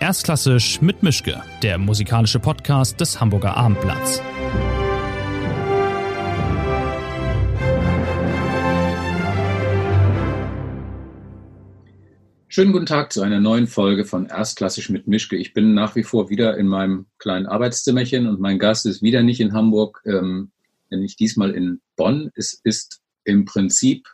Erstklassisch mit Mischke, der musikalische Podcast des Hamburger Abendblatts. Schönen guten Tag zu einer neuen Folge von Erstklassisch mit Mischke. Ich bin nach wie vor wieder in meinem kleinen Arbeitszimmerchen und mein Gast ist wieder nicht in Hamburg, ähm, nicht diesmal in Bonn. Es ist im Prinzip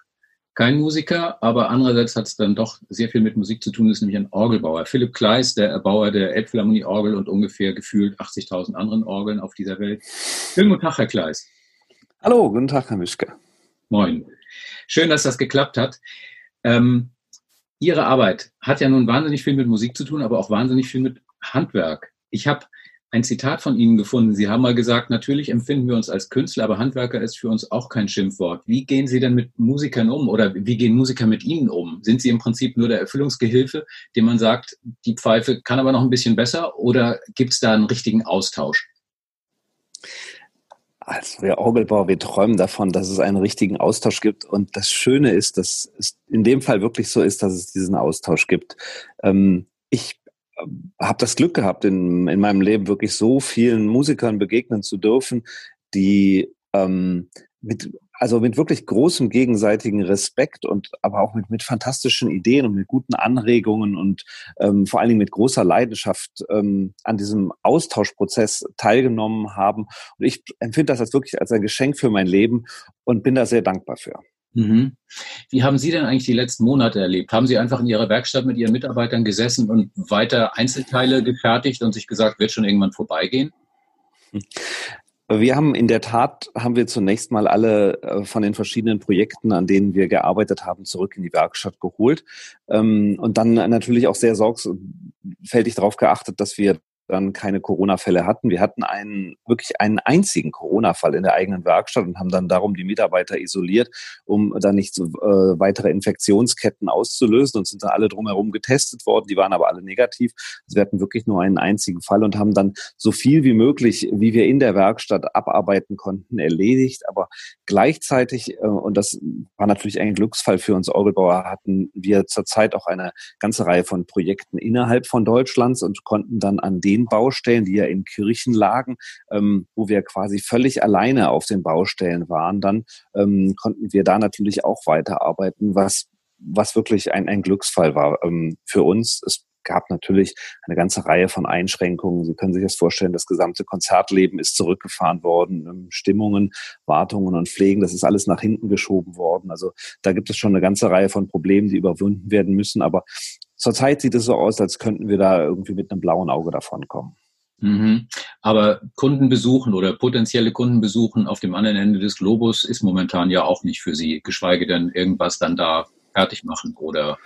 kein Musiker, aber andererseits hat es dann doch sehr viel mit Musik zu tun, ist nämlich ein Orgelbauer. Philipp Kleis, der Erbauer der Elbphilharmonie-Orgel und ungefähr gefühlt 80.000 anderen Orgeln auf dieser Welt. Schönen guten Tag, Herr Kleis. Hallo, guten Tag, Herr Mischke. Moin. Schön, dass das geklappt hat. Ähm, Ihre Arbeit hat ja nun wahnsinnig viel mit Musik zu tun, aber auch wahnsinnig viel mit Handwerk. Ich habe ein Zitat von Ihnen gefunden. Sie haben mal gesagt, natürlich empfinden wir uns als Künstler, aber Handwerker ist für uns auch kein Schimpfwort. Wie gehen Sie denn mit Musikern um oder wie gehen Musiker mit Ihnen um? Sind Sie im Prinzip nur der Erfüllungsgehilfe, dem man sagt, die Pfeife kann aber noch ein bisschen besser oder gibt es da einen richtigen Austausch? Als wir Orgelbauer, wir träumen davon, dass es einen richtigen Austausch gibt. Und das Schöne ist, dass es in dem Fall wirklich so ist, dass es diesen Austausch gibt. Ähm, ich habe das Glück gehabt, in, in meinem Leben wirklich so vielen Musikern begegnen zu dürfen, die ähm, mit, also mit wirklich großem gegenseitigen Respekt und aber auch mit, mit fantastischen Ideen und mit guten Anregungen und ähm, vor allen Dingen mit großer Leidenschaft ähm, an diesem Austauschprozess teilgenommen haben. Und ich empfinde das als wirklich als ein Geschenk für mein Leben und bin da sehr dankbar für. Mhm. Wie haben Sie denn eigentlich die letzten Monate erlebt? Haben Sie einfach in Ihrer Werkstatt mit Ihren Mitarbeitern gesessen und weiter Einzelteile gefertigt und sich gesagt, wird schon irgendwann vorbeigehen? Wir haben in der Tat, haben wir zunächst mal alle äh, von den verschiedenen Projekten, an denen wir gearbeitet haben, zurück in die Werkstatt geholt. Ähm, und dann natürlich auch sehr sorgfältig darauf geachtet, dass wir dann keine Corona-Fälle hatten. Wir hatten einen, wirklich einen einzigen Corona-Fall in der eigenen Werkstatt und haben dann darum die Mitarbeiter isoliert, um dann nicht so, äh, weitere Infektionsketten auszulösen und sind dann alle drumherum getestet worden. Die waren aber alle negativ. Also wir hatten wirklich nur einen einzigen Fall und haben dann so viel wie möglich, wie wir in der Werkstatt abarbeiten konnten, erledigt. Aber gleichzeitig, äh, und das war natürlich ein Glücksfall für uns Orgelbauer, hatten wir zurzeit auch eine ganze Reihe von Projekten innerhalb von Deutschlands und konnten dann an den den Baustellen, die ja in Kirchen lagen, ähm, wo wir quasi völlig alleine auf den Baustellen waren, dann ähm, konnten wir da natürlich auch weiterarbeiten, was was wirklich ein, ein Glücksfall war ähm, für uns. Es gab natürlich eine ganze Reihe von Einschränkungen. Sie können sich das vorstellen, das gesamte Konzertleben ist zurückgefahren worden. Ähm, Stimmungen, Wartungen und Pflegen, das ist alles nach hinten geschoben worden. Also da gibt es schon eine ganze Reihe von Problemen, die überwunden werden müssen. Aber zurzeit sieht es so aus, als könnten wir da irgendwie mit einem blauen Auge davonkommen. Mhm. Aber Kunden besuchen oder potenzielle Kunden besuchen auf dem anderen Ende des Globus ist momentan ja auch nicht für Sie, geschweige denn irgendwas dann da fertig machen oder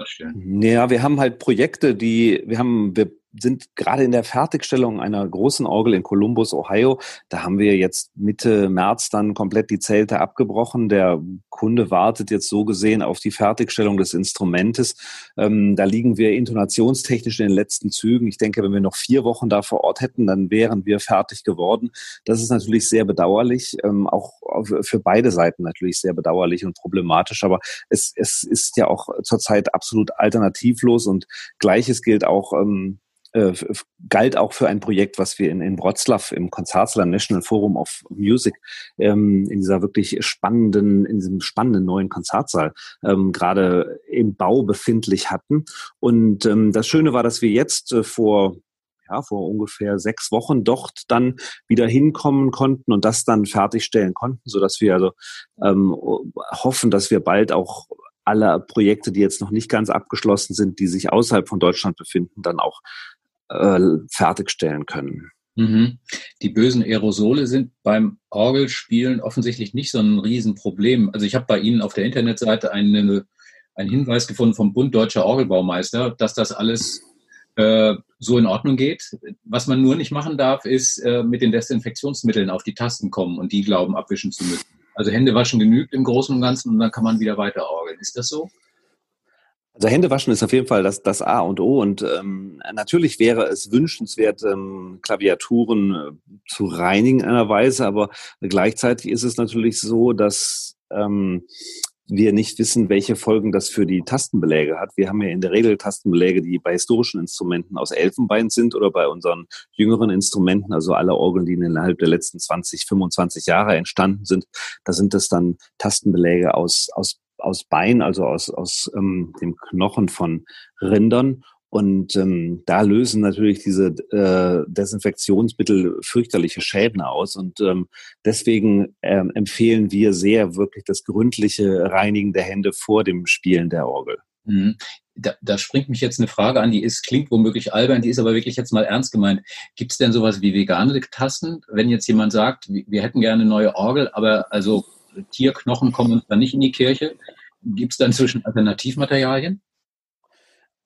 erstellen. Ja, wir haben halt Projekte, die, wir haben, wir sind gerade in der Fertigstellung einer großen Orgel in Columbus, Ohio. Da haben wir jetzt Mitte März dann komplett die Zelte abgebrochen. Der Kunde wartet jetzt so gesehen auf die Fertigstellung des Instrumentes. Ähm, da liegen wir intonationstechnisch in den letzten Zügen. Ich denke, wenn wir noch vier Wochen da vor Ort hätten, dann wären wir fertig geworden. Das ist natürlich sehr bedauerlich, ähm, auch für beide Seiten natürlich sehr bedauerlich und problematisch. Aber es, es ist ja auch zurzeit absolut alternativlos und Gleiches gilt auch ähm, äh, galt auch für ein Projekt, was wir in, in Wroclaw im Konzertsaal National Forum of Music ähm, in dieser wirklich spannenden, in diesem spannenden neuen Konzertsaal ähm, gerade im Bau befindlich hatten. Und ähm, das Schöne war, dass wir jetzt äh, vor ja, vor ungefähr sechs Wochen dort dann wieder hinkommen konnten und das dann fertigstellen konnten, so dass wir also ähm, hoffen, dass wir bald auch alle Projekte, die jetzt noch nicht ganz abgeschlossen sind, die sich außerhalb von Deutschland befinden, dann auch äh, fertigstellen können. Mhm. Die bösen Aerosole sind beim Orgelspielen offensichtlich nicht so ein Riesenproblem. Also ich habe bei Ihnen auf der Internetseite eine, einen Hinweis gefunden vom Bund Deutscher Orgelbaumeister, dass das alles äh, so in Ordnung geht. Was man nur nicht machen darf, ist äh, mit den Desinfektionsmitteln auf die Tasten kommen und die glauben abwischen zu müssen. Also Hände waschen genügt im Großen und Ganzen und dann kann man wieder weiter orgeln. Ist das so? Also Händewaschen ist auf jeden Fall das, das A und O und ähm, natürlich wäre es wünschenswert, ähm, Klaviaturen äh, zu reinigen in einer Weise, aber gleichzeitig ist es natürlich so, dass ähm, wir nicht wissen, welche Folgen das für die Tastenbeläge hat. Wir haben ja in der Regel Tastenbeläge, die bei historischen Instrumenten aus Elfenbein sind oder bei unseren jüngeren Instrumenten, also alle Orgeln, die innerhalb der letzten 20, 25 Jahre entstanden sind, da sind das dann Tastenbeläge aus, aus, aus Bein, also aus, aus ähm, dem Knochen von Rindern. Und ähm, da lösen natürlich diese äh, Desinfektionsmittel fürchterliche Schäden aus. Und ähm, deswegen ähm, empfehlen wir sehr wirklich das gründliche Reinigen der Hände vor dem Spielen der Orgel. Mhm. Da, da springt mich jetzt eine Frage an, die ist, klingt womöglich albern, die ist aber wirklich jetzt mal ernst gemeint. Gibt es denn sowas wie vegane Tasten? Wenn jetzt jemand sagt, wir hätten gerne eine neue Orgel, aber also Tierknochen kommen uns dann nicht in die Kirche, gibt es dann zwischen Alternativmaterialien?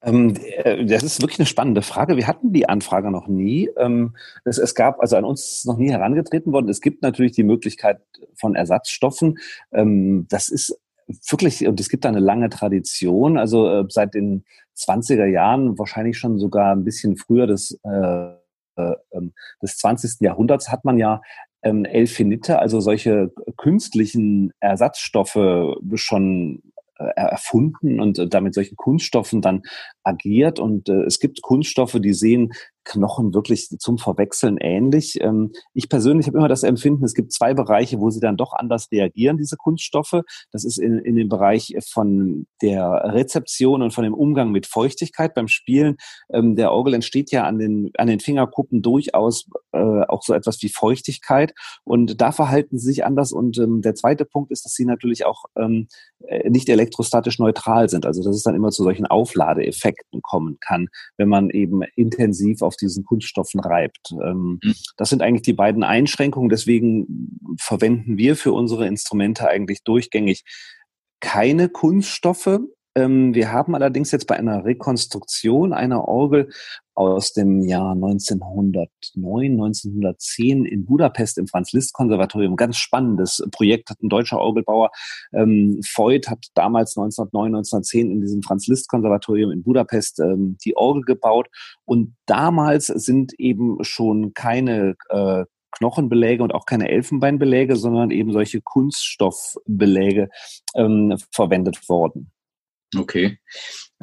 Ähm, äh, das ist wirklich eine spannende Frage. Wir hatten die Anfrage noch nie. Ähm, es, gab, also an uns ist noch nie herangetreten worden. Es gibt natürlich die Möglichkeit von Ersatzstoffen. Ähm, das ist wirklich, und es gibt da eine lange Tradition. Also äh, seit den 20er Jahren, wahrscheinlich schon sogar ein bisschen früher des, äh, des 20. Jahrhunderts, hat man ja Elfinite, also solche künstlichen Ersatzstoffe schon erfunden und damit solchen Kunststoffen dann agiert. Und äh, es gibt Kunststoffe, die sehen Knochen wirklich zum Verwechseln ähnlich. Ähm, ich persönlich habe immer das Empfinden, es gibt zwei Bereiche, wo sie dann doch anders reagieren, diese Kunststoffe. Das ist in, in dem Bereich von der Rezeption und von dem Umgang mit Feuchtigkeit beim Spielen. Ähm, der Orgel entsteht ja an den, an den Fingerkuppen durchaus äh, auch so etwas wie Feuchtigkeit und da verhalten sie sich anders. Und ähm, der zweite Punkt ist, dass sie natürlich auch äh, nicht elektrostatisch neutral sind. Also dass es dann immer zu solchen Aufladeeffekten kommen kann, wenn man eben intensiv auf auf diesen Kunststoffen reibt. Ähm, mhm. Das sind eigentlich die beiden Einschränkungen. Deswegen verwenden wir für unsere Instrumente eigentlich durchgängig keine Kunststoffe. Ähm, wir haben allerdings jetzt bei einer Rekonstruktion einer Orgel aus dem Jahr 1909, 1910 in Budapest im Franz-Liszt-Konservatorium. Ganz spannendes Projekt, hat ein deutscher Orgelbauer. Ähm, Voigt hat damals 1909, 1910 in diesem Franz-Liszt-Konservatorium in Budapest ähm, die Orgel gebaut. Und damals sind eben schon keine äh, Knochenbeläge und auch keine Elfenbeinbeläge, sondern eben solche Kunststoffbeläge ähm, verwendet worden. Okay.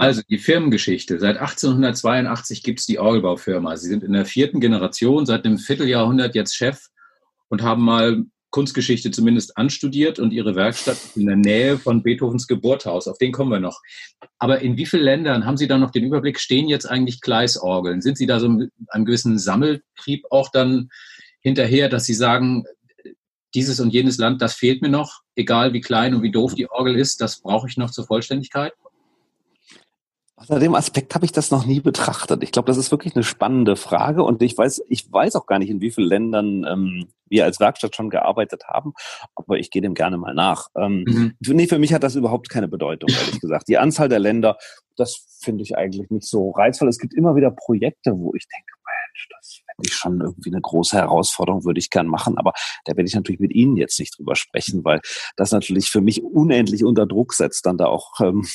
Also die Firmengeschichte. Seit 1882 gibt es die Orgelbaufirma. Sie sind in der vierten Generation, seit einem Vierteljahrhundert jetzt Chef und haben mal Kunstgeschichte zumindest anstudiert und ihre Werkstatt in der Nähe von Beethovens Geburtshaus. Auf den kommen wir noch. Aber in wie vielen Ländern haben Sie da noch den Überblick? Stehen jetzt eigentlich Gleisorgeln? Sind Sie da so einem gewissen Sammeltrieb auch dann hinterher, dass Sie sagen, dieses und jenes Land, das fehlt mir noch, egal wie klein und wie doof die Orgel ist, das brauche ich noch zur Vollständigkeit? Unter dem Aspekt habe ich das noch nie betrachtet. Ich glaube, das ist wirklich eine spannende Frage und ich weiß, ich weiß auch gar nicht, in wie vielen Ländern ähm, wir als Werkstatt schon gearbeitet haben, aber ich gehe dem gerne mal nach. Ähm, mhm. Nee, für mich hat das überhaupt keine Bedeutung, ehrlich gesagt. Die Anzahl der Länder, das finde ich eigentlich nicht so reizvoll. Es gibt immer wieder Projekte, wo ich denke, ich schon irgendwie eine große Herausforderung, würde ich gern machen. Aber da werde ich natürlich mit Ihnen jetzt nicht drüber sprechen, weil das natürlich für mich unendlich unter Druck setzt, dann da auch ähm,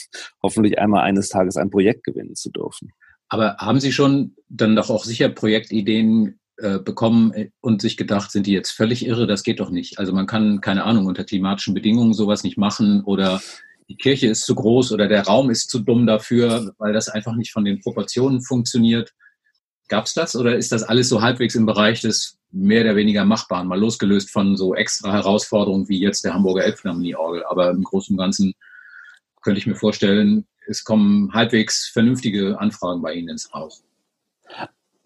hoffentlich einmal eines Tages ein Projekt gewinnen zu dürfen. Aber haben Sie schon dann doch auch sicher Projektideen äh, bekommen und sich gedacht, sind die jetzt völlig irre? Das geht doch nicht. Also man kann, keine Ahnung, unter klimatischen Bedingungen sowas nicht machen oder die Kirche ist zu groß oder der Raum ist zu dumm dafür, weil das einfach nicht von den Proportionen funktioniert. Gab es das oder ist das alles so halbwegs im Bereich des mehr oder weniger Machbaren, mal losgelöst von so extra Herausforderungen wie jetzt der Hamburger Elbphilharmonie-Orgel? Aber im Großen und Ganzen könnte ich mir vorstellen, es kommen halbwegs vernünftige Anfragen bei Ihnen ins Haus.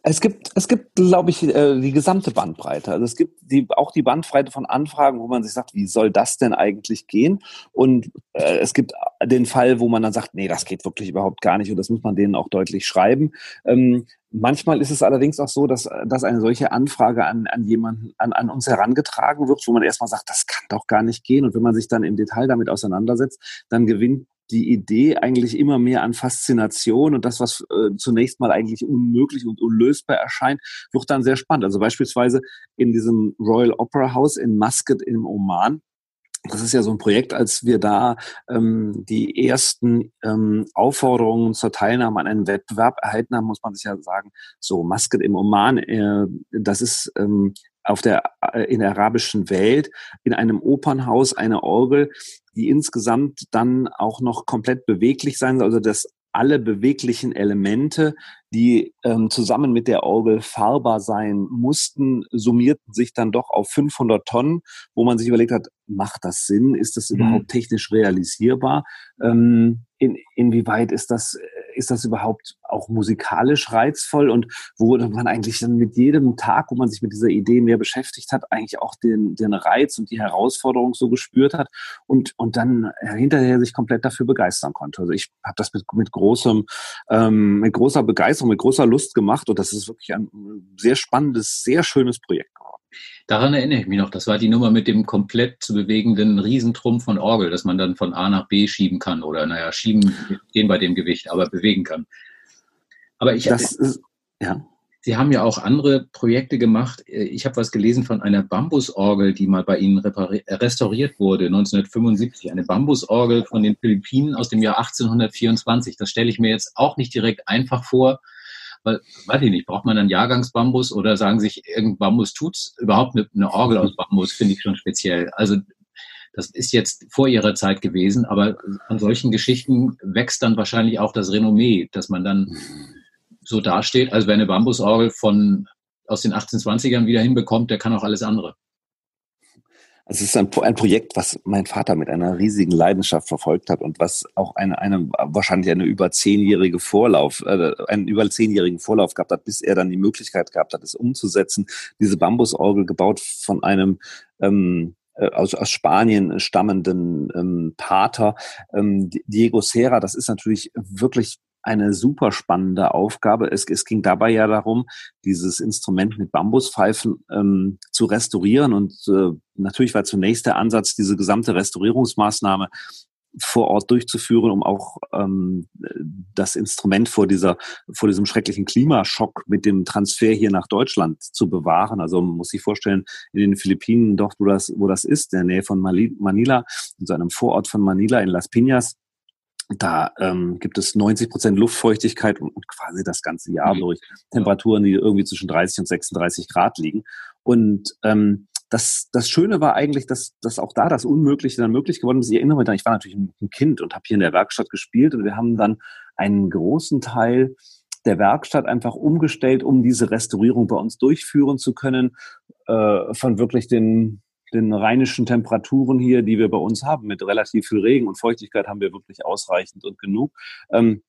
Es gibt, es gibt, glaube ich, äh, die gesamte Bandbreite. Also es gibt die, auch die Bandbreite von Anfragen, wo man sich sagt, wie soll das denn eigentlich gehen? Und äh, es gibt den Fall, wo man dann sagt, nee, das geht wirklich überhaupt gar nicht und das muss man denen auch deutlich schreiben. Ähm, manchmal ist es allerdings auch so, dass, dass eine solche Anfrage an, an jemanden, an, an uns herangetragen wird, wo man erstmal sagt, das kann doch gar nicht gehen. Und wenn man sich dann im Detail damit auseinandersetzt, dann gewinnt die Idee eigentlich immer mehr an Faszination und das, was äh, zunächst mal eigentlich unmöglich und unlösbar erscheint, wird dann sehr spannend. Also beispielsweise in diesem Royal Opera House in Muscat im Oman, das ist ja so ein Projekt, als wir da ähm, die ersten ähm, Aufforderungen zur Teilnahme an einem Wettbewerb erhalten haben, muss man sich ja sagen, so Muscat im Oman, äh, das ist ähm, auf der, äh, in der arabischen Welt, in einem Opernhaus eine Orgel, die insgesamt dann auch noch komplett beweglich sein soll, also dass alle beweglichen Elemente, die ähm, zusammen mit der Orgel fahrbar sein mussten, summierten sich dann doch auf 500 Tonnen, wo man sich überlegt hat, macht das Sinn? Ist das mhm. überhaupt technisch realisierbar? Ähm, in, inwieweit ist das, ist das überhaupt auch musikalisch reizvoll und wo man eigentlich dann mit jedem Tag, wo man sich mit dieser Idee mehr beschäftigt hat, eigentlich auch den, den Reiz und die Herausforderung so gespürt hat und, und dann hinterher sich komplett dafür begeistern konnte. Also ich habe das mit, mit großem, ähm, mit großer Begeisterung, mit großer Lust gemacht und das ist wirklich ein sehr spannendes, sehr schönes Projekt geworden. Daran erinnere ich mich noch. Das war die Nummer mit dem komplett zu bewegenden Riesentrumpf von Orgel, dass man dann von A nach B schieben kann oder, naja, schieben gehen bei dem Gewicht, aber bewegen kann. Aber ich, das ist, ja. Sie haben ja auch andere Projekte gemacht. Ich habe was gelesen von einer Bambusorgel, die mal bei Ihnen restauriert wurde, 1975. Eine Bambusorgel von den Philippinen aus dem Jahr 1824. Das stelle ich mir jetzt auch nicht direkt einfach vor weil, weiß ich nicht, braucht man dann Jahrgangsbambus oder sagen sich, irgendein Bambus tut's? Überhaupt eine, Orgel aus Bambus finde ich schon speziell. Also das ist jetzt vor ihrer Zeit gewesen, aber an solchen Geschichten wächst dann wahrscheinlich auch das Renommee, dass man dann so dasteht, als wer eine Bambusorgel von aus den 1820ern wieder hinbekommt, der kann auch alles andere. Es ist ein, ein, Projekt, was mein Vater mit einer riesigen Leidenschaft verfolgt hat und was auch eine, eine wahrscheinlich eine über zehnjährige Vorlauf, äh, einen über zehnjährigen Vorlauf gehabt hat, bis er dann die Möglichkeit gehabt hat, es umzusetzen. Diese Bambusorgel gebaut von einem ähm, äh, aus, aus Spanien stammenden ähm, Pater ähm, Diego Serra. Das ist natürlich wirklich eine super spannende Aufgabe. Es, es ging dabei ja darum, dieses Instrument mit Bambuspfeifen ähm, zu restaurieren. Und äh, natürlich war zunächst der Ansatz, diese gesamte Restaurierungsmaßnahme vor Ort durchzuführen, um auch ähm, das Instrument vor dieser vor diesem schrecklichen Klimaschock mit dem Transfer hier nach Deutschland zu bewahren. Also man muss sich vorstellen, in den Philippinen, dort wo das wo das ist, in der Nähe von Manila, in so einem Vorort von Manila in Las Piñas, da ähm, gibt es 90 Prozent Luftfeuchtigkeit und, und, quasi das ganze Jahr mhm. durch Temperaturen, die irgendwie zwischen 30 und 36 Grad liegen. Und ähm, das, das Schöne war eigentlich, dass, dass auch da das Unmögliche dann möglich geworden ist. Ich erinnere mich dann, ich war natürlich ein Kind und habe hier in der Werkstatt gespielt und wir haben dann einen großen Teil der Werkstatt einfach umgestellt, um diese Restaurierung bei uns durchführen zu können, äh, von wirklich den den rheinischen Temperaturen hier, die wir bei uns haben, mit relativ viel Regen und Feuchtigkeit haben wir wirklich ausreichend und genug. Ähm,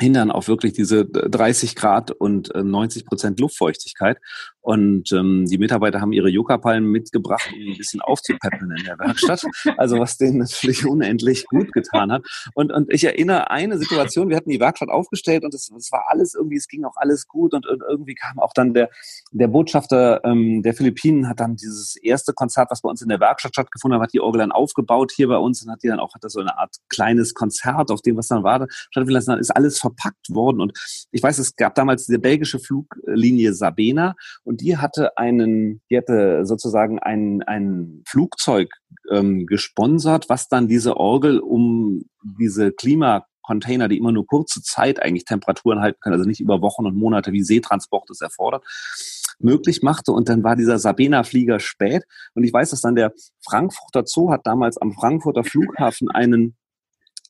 hindern auf wirklich diese 30 Grad und 90 äh, Prozent Luftfeuchtigkeit. Und ähm, die Mitarbeiter haben ihre Yucca-Palmen mitgebracht, um ein bisschen aufzupäppeln in der Werkstatt. Also was denen natürlich unendlich gut getan hat. Und, und ich erinnere eine Situation, wir hatten die Werkstatt aufgestellt und es, es war alles irgendwie, es ging auch alles gut und, und irgendwie kam auch dann der, der Botschafter ähm, der Philippinen, hat dann dieses erste Konzert, was bei uns in der Werkstatt stattgefunden hat, hat die Orgel dann aufgebaut hier bei uns und hat die dann auch, hat so eine Art kleines Konzert, auf dem was dann war, stattfinden lassen, dann ist alles verpackt worden. Und ich weiß, es gab damals die belgische Fluglinie Sabena und die hatte einen, die hatte sozusagen ein, ein Flugzeug ähm, gesponsert, was dann diese Orgel um diese Klima Container, die immer nur kurze Zeit eigentlich Temperaturen halten können, also nicht über Wochen und Monate, wie Seetransport es erfordert, möglich machte. Und dann war dieser Sabena-Flieger spät. Und ich weiß, dass dann der Frankfurter Zoo hat damals am Frankfurter Flughafen einen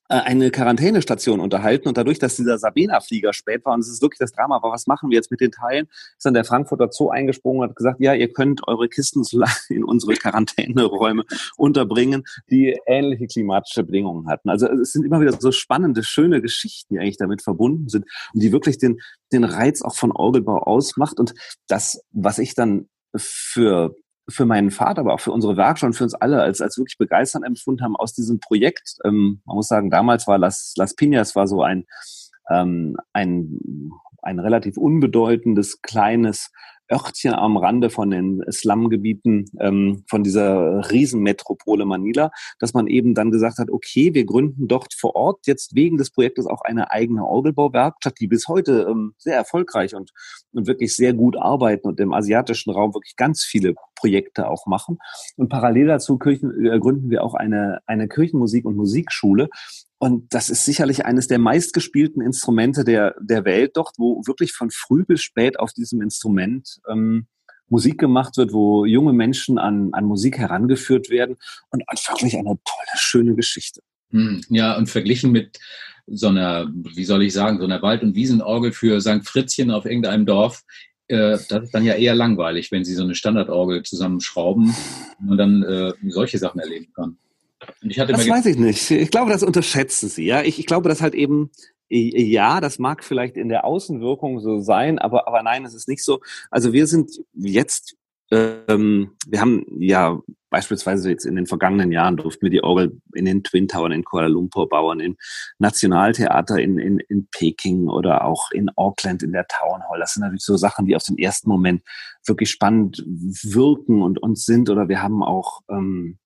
eine Quarantänestation unterhalten und dadurch, dass dieser Sabena-Flieger spät war und es ist wirklich das Drama, aber was machen wir jetzt mit den Teilen, ist dann der Frankfurter Zoo eingesprungen und hat gesagt, ja, ihr könnt eure Kisten in unsere Quarantäneräume unterbringen, die ähnliche klimatische Bedingungen hatten. Also es sind immer wieder so spannende, schöne Geschichten, die eigentlich damit verbunden sind und die wirklich den, den Reiz auch von Orgelbau ausmacht und das, was ich dann für für meinen Vater, aber auch für unsere Werkstatt und für uns alle als, als wirklich begeisternd empfunden haben aus diesem Projekt. Ähm, man muss sagen, damals war Las, Las Piñas war so ein, ähm, ein, ein relativ unbedeutendes, kleines Örtchen am Rande von den Slumgebieten ähm, von dieser Riesenmetropole Manila, dass man eben dann gesagt hat, okay, wir gründen dort vor Ort jetzt wegen des Projektes auch eine eigene Orgelbauwerkstatt, die bis heute ähm, sehr erfolgreich und, und wirklich sehr gut arbeiten und im asiatischen Raum wirklich ganz viele Projekte auch machen. Und parallel dazu Kirchen, äh, gründen wir auch eine, eine Kirchenmusik- und Musikschule, und das ist sicherlich eines der meistgespielten Instrumente der, der Welt dort, wo wirklich von früh bis spät auf diesem Instrument ähm, Musik gemacht wird, wo junge Menschen an, an Musik herangeführt werden und wirklich eine tolle, schöne Geschichte. Hm, ja, und verglichen mit so einer, wie soll ich sagen, so einer Wald- und Wiesenorgel für St. Fritzchen auf irgendeinem Dorf, äh, das ist dann ja eher langweilig, wenn Sie so eine Standardorgel zusammenschrauben und dann äh, solche Sachen erleben kann. Das weiß ich nicht. Ich glaube, das unterschätzen Sie. Ja, ich, ich glaube, dass halt eben ja, das mag vielleicht in der Außenwirkung so sein, aber, aber nein, es ist nicht so. Also wir sind jetzt, ähm, wir haben ja beispielsweise jetzt in den vergangenen Jahren durften wir die Orgel in den Twin Towern in Kuala Lumpur bauen, im Nationaltheater in, in, in Peking oder auch in Auckland in der Town Hall. Das sind natürlich so Sachen, die auf den ersten Moment wirklich spannend wirken und uns sind. Oder wir haben auch ähm,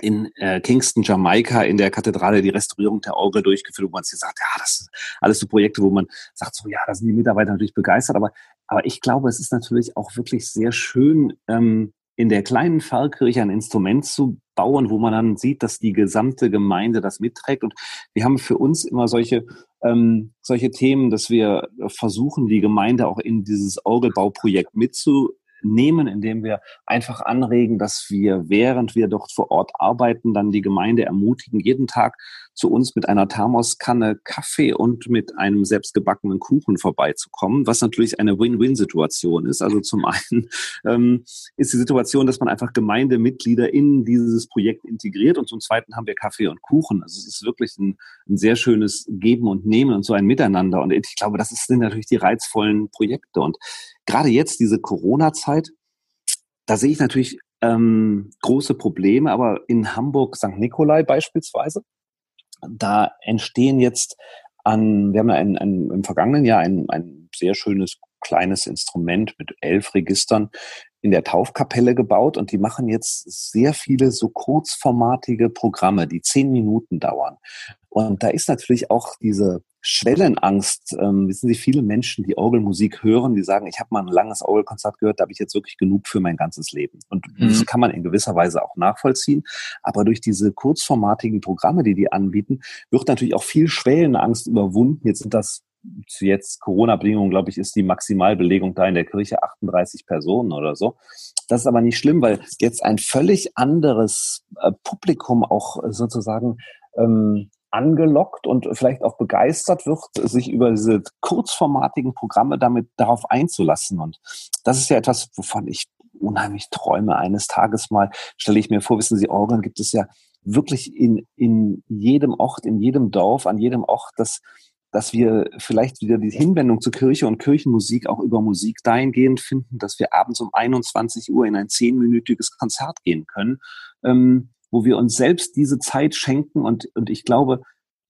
in äh, Kingston, Jamaika, in der Kathedrale die Restaurierung der Orgel durchgeführt, wo man sich sagt, ja, das sind alles so Projekte, wo man sagt, so ja, da sind die Mitarbeiter natürlich begeistert, aber, aber ich glaube, es ist natürlich auch wirklich sehr schön, ähm, in der kleinen Pfarrkirche ein Instrument zu bauen, wo man dann sieht, dass die gesamte Gemeinde das mitträgt. Und wir haben für uns immer solche, ähm, solche Themen, dass wir versuchen, die Gemeinde auch in dieses Orgelbauprojekt mitzu nehmen, indem wir einfach anregen, dass wir, während wir dort vor Ort arbeiten, dann die Gemeinde ermutigen, jeden Tag zu uns mit einer Thermoskanne Kaffee und mit einem selbstgebackenen Kuchen vorbeizukommen, was natürlich eine Win-Win-Situation ist. Also zum einen ähm, ist die Situation, dass man einfach Gemeindemitglieder in dieses Projekt integriert und zum zweiten haben wir Kaffee und Kuchen. Also es ist wirklich ein, ein sehr schönes Geben und Nehmen und so ein Miteinander. Und ich glaube, das sind natürlich die reizvollen Projekte. Und gerade jetzt diese Corona-Zeit, da sehe ich natürlich ähm, große Probleme, aber in Hamburg St. Nikolai beispielsweise, da entstehen jetzt an, wir haben ein, ein, im vergangenen Jahr ein, ein sehr schönes kleines Instrument mit elf Registern in der Taufkapelle gebaut und die machen jetzt sehr viele so kurzformatige Programme, die zehn Minuten dauern. Und da ist natürlich auch diese Schwellenangst. Ähm, wissen Sie, viele Menschen, die Orgelmusik hören, die sagen, ich habe mal ein langes Orgelkonzert gehört, da habe ich jetzt wirklich genug für mein ganzes Leben. Und mhm. das kann man in gewisser Weise auch nachvollziehen. Aber durch diese kurzformatigen Programme, die die anbieten, wird natürlich auch viel Schwellenangst überwunden. Jetzt sind das zu jetzt Corona-Bedingungen, glaube ich, ist die Maximalbelegung da in der Kirche 38 Personen oder so. Das ist aber nicht schlimm, weil jetzt ein völlig anderes äh, Publikum auch sozusagen ähm, angelockt und vielleicht auch begeistert wird, sich über diese kurzformatigen Programme damit darauf einzulassen. Und das ist ja etwas, wovon ich unheimlich träume. Eines Tages mal stelle ich mir vor, wissen Sie, Orgeln gibt es ja wirklich in, in jedem Ort, in jedem Dorf, an jedem Ort, dass dass wir vielleicht wieder die Hinwendung zur Kirche und Kirchenmusik auch über Musik dahingehend finden, dass wir abends um 21 Uhr in ein zehnminütiges Konzert gehen können, ähm, wo wir uns selbst diese Zeit schenken und, und ich glaube,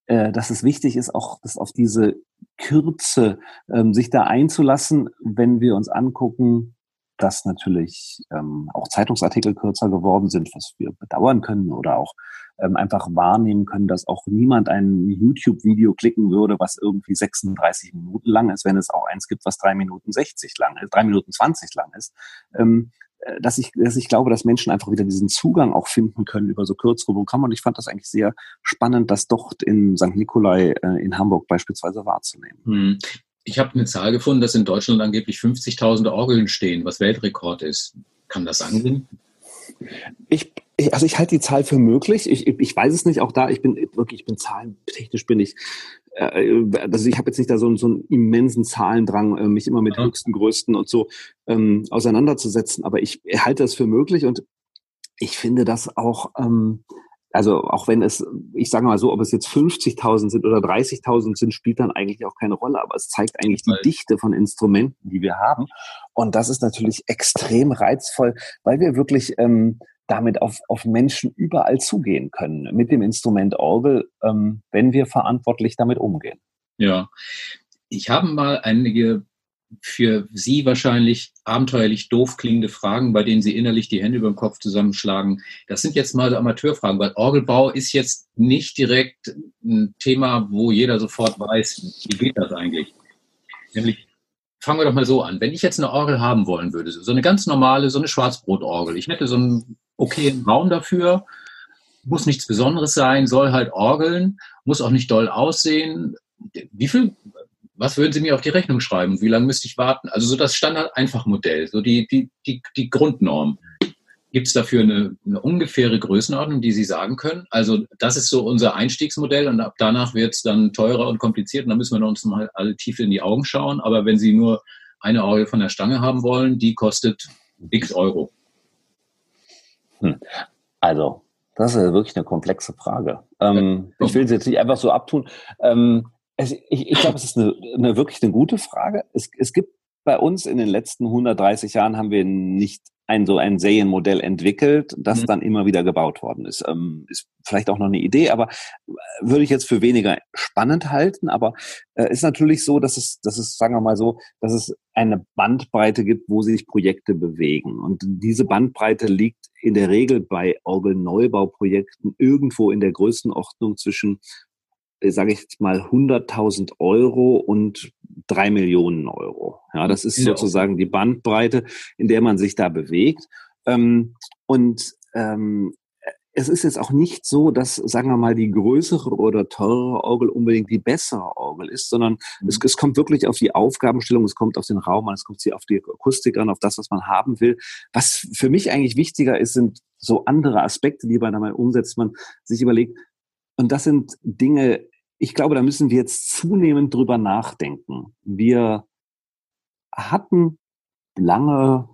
äh, dass es wichtig ist, auch das auf diese Kürze ähm, sich da einzulassen, wenn wir uns angucken, dass natürlich ähm, auch Zeitungsartikel kürzer geworden sind, was wir bedauern können oder auch ähm, einfach wahrnehmen können, dass auch niemand ein YouTube-Video klicken würde, was irgendwie 36 Minuten lang ist, wenn es auch eins gibt, was drei Minuten 60 lang ist, drei Minuten 20 lang ist. Ähm, äh, dass ich, dass ich glaube, dass Menschen einfach wieder diesen Zugang auch finden können über so kürzere Programme. Und ich fand das eigentlich sehr spannend, das dort in St. Nikolai äh, in Hamburg beispielsweise wahrzunehmen. Hm. Ich habe eine Zahl gefunden, dass in Deutschland angeblich 50.000 Orgeln stehen, was Weltrekord ist. Kann das angehen? Ich, ich, also ich halte die Zahl für möglich. Ich, ich weiß es nicht. Auch da, ich bin wirklich, ich bin zahlentechnisch bin ich. Äh, also ich habe jetzt nicht da so, so einen immensen Zahlendrang, äh, mich immer mit ja. höchsten, größten und so ähm, auseinanderzusetzen. Aber ich halte das für möglich und ich finde das auch. Ähm, also auch wenn es, ich sage mal so, ob es jetzt 50.000 sind oder 30.000 sind, spielt dann eigentlich auch keine Rolle. Aber es zeigt eigentlich die Dichte von Instrumenten, die wir haben. Und das ist natürlich extrem reizvoll, weil wir wirklich ähm, damit auf, auf Menschen überall zugehen können mit dem Instrument Orgel, ähm, wenn wir verantwortlich damit umgehen. Ja, ich habe mal einige für Sie wahrscheinlich abenteuerlich doof klingende Fragen, bei denen Sie innerlich die Hände über den Kopf zusammenschlagen. Das sind jetzt mal so Amateurfragen, weil Orgelbau ist jetzt nicht direkt ein Thema, wo jeder sofort weiß, wie geht das eigentlich. Nämlich, fangen wir doch mal so an. Wenn ich jetzt eine Orgel haben wollen würde, so eine ganz normale, so eine Schwarzbrotorgel, ich hätte so einen okayen Raum dafür, muss nichts Besonderes sein, soll halt orgeln, muss auch nicht doll aussehen. Wie viel was würden Sie mir auf die Rechnung schreiben? Wie lange müsste ich warten? Also so das Standard-Einfach-Modell, so die, die, die, die Grundnorm. Gibt es dafür eine, eine ungefähre Größenordnung, die Sie sagen können? Also das ist so unser Einstiegsmodell und ab danach wird es dann teurer und kompliziert und dann müssen wir uns mal alle tief in die Augen schauen. Aber wenn Sie nur eine Orgel von der Stange haben wollen, die kostet x Euro. Hm. Also, das ist wirklich eine komplexe Frage. Ähm, ich will sie jetzt nicht einfach so abtun. Ähm, es, ich, ich glaube, es ist eine, eine, wirklich eine gute Frage. Es, es gibt bei uns in den letzten 130 Jahren haben wir nicht ein so ein Serienmodell entwickelt, das mhm. dann immer wieder gebaut worden ist. Ähm, ist vielleicht auch noch eine Idee, aber äh, würde ich jetzt für weniger spannend halten. Aber äh, ist natürlich so, dass es, dass es, sagen wir mal so, dass es eine Bandbreite gibt, wo sich Projekte bewegen. Und diese Bandbreite liegt in der Regel bei Orgelneubauprojekten irgendwo in der Größenordnung zwischen sage ich jetzt mal, 100.000 Euro und drei Millionen Euro. Ja, das ist sozusagen die Bandbreite, in der man sich da bewegt. Ähm, und ähm, es ist jetzt auch nicht so, dass, sagen wir mal, die größere oder teurere Orgel unbedingt die bessere Orgel ist, sondern mhm. es, es, kommt wirklich auf die Aufgabenstellung, es kommt auf den Raum an, es kommt auf die Akustik an, auf das, was man haben will. Was für mich eigentlich wichtiger ist, sind so andere Aspekte, die man dabei umsetzt, man sich überlegt, und das sind Dinge, ich glaube, da müssen wir jetzt zunehmend drüber nachdenken. Wir hatten lange,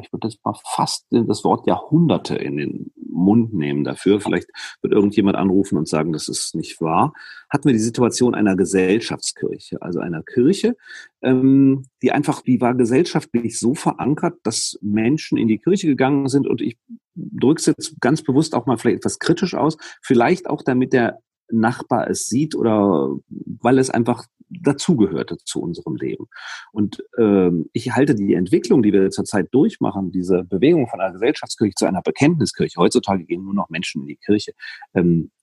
ich würde jetzt mal fast das Wort Jahrhunderte in den Mund nehmen dafür. Vielleicht wird irgendjemand anrufen und sagen, das ist nicht wahr. Hatten wir die Situation einer Gesellschaftskirche, also einer Kirche, ähm, die einfach, die war gesellschaftlich so verankert, dass Menschen in die Kirche gegangen sind und ich drücke es jetzt ganz bewusst auch mal vielleicht etwas kritisch aus, vielleicht auch damit der Nachbar es sieht oder weil es einfach dazugehörte zu unserem Leben. Und ähm, ich halte die Entwicklung, die wir zurzeit durchmachen, diese Bewegung von einer Gesellschaftskirche zu einer Bekenntniskirche. Heutzutage gehen nur noch Menschen in die Kirche, ähm, äh,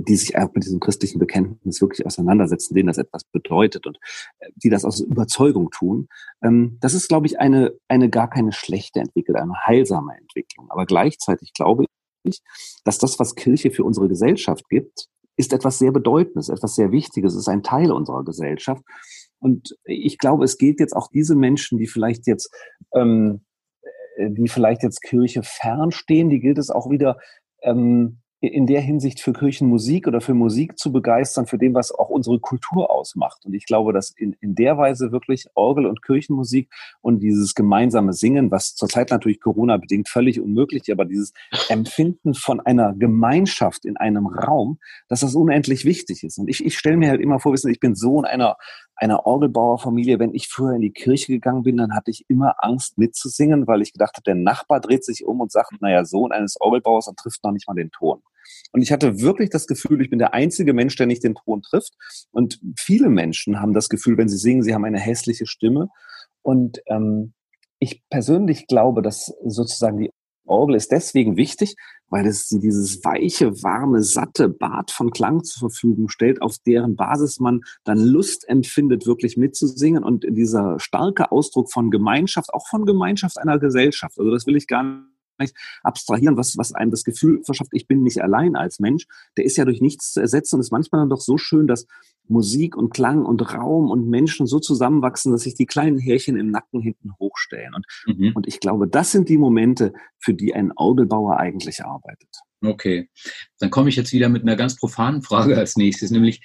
die sich auch mit diesem christlichen Bekenntnis wirklich auseinandersetzen, denen das etwas bedeutet und äh, die das aus Überzeugung tun. Ähm, das ist, glaube ich, eine, eine gar keine schlechte Entwicklung, eine heilsame Entwicklung. Aber gleichzeitig glaube ich, dass das, was Kirche für unsere Gesellschaft gibt, ist etwas sehr Bedeutendes, etwas sehr Wichtiges, ist ein Teil unserer Gesellschaft. Und ich glaube, es gilt jetzt auch diese Menschen, die vielleicht jetzt, ähm, die vielleicht jetzt Kirche fernstehen, die gilt es auch wieder ähm, in der Hinsicht für Kirchenmusik oder für Musik zu begeistern, für dem, was auch unsere Kultur ausmacht. Und ich glaube, dass in, in der Weise wirklich Orgel und Kirchenmusik und dieses gemeinsame Singen, was zurzeit natürlich Corona-bedingt völlig unmöglich, aber dieses Empfinden von einer Gemeinschaft in einem Raum, dass das unendlich wichtig ist. Und ich, ich stelle mir halt immer vor, wissen, ich bin Sohn einer einer Orgelbauerfamilie. Wenn ich früher in die Kirche gegangen bin, dann hatte ich immer Angst mitzusingen, weil ich gedacht habe, der Nachbar dreht sich um und sagt, naja, Sohn eines Orgelbauers und trifft noch nicht mal den Ton. Und ich hatte wirklich das Gefühl, ich bin der einzige Mensch, der nicht den Ton trifft. Und viele Menschen haben das Gefühl, wenn sie singen, sie haben eine hässliche Stimme. Und ähm, ich persönlich glaube, dass sozusagen die Orgel ist deswegen wichtig, weil es dieses weiche, warme, satte Bad von Klang zur Verfügung stellt, auf deren Basis man dann Lust empfindet, wirklich mitzusingen und dieser starke Ausdruck von Gemeinschaft, auch von Gemeinschaft einer Gesellschaft. Also das will ich gar nicht abstrahieren, was, was einem das Gefühl verschafft, ich bin nicht allein als Mensch, der ist ja durch nichts zu ersetzen und ist manchmal dann doch so schön, dass Musik und Klang und Raum und Menschen so zusammenwachsen, dass sich die kleinen Härchen im Nacken hinten hochstellen. Und, mhm. und ich glaube, das sind die Momente, für die ein Orgelbauer eigentlich arbeitet. Okay, dann komme ich jetzt wieder mit einer ganz profanen Frage als nächstes, nämlich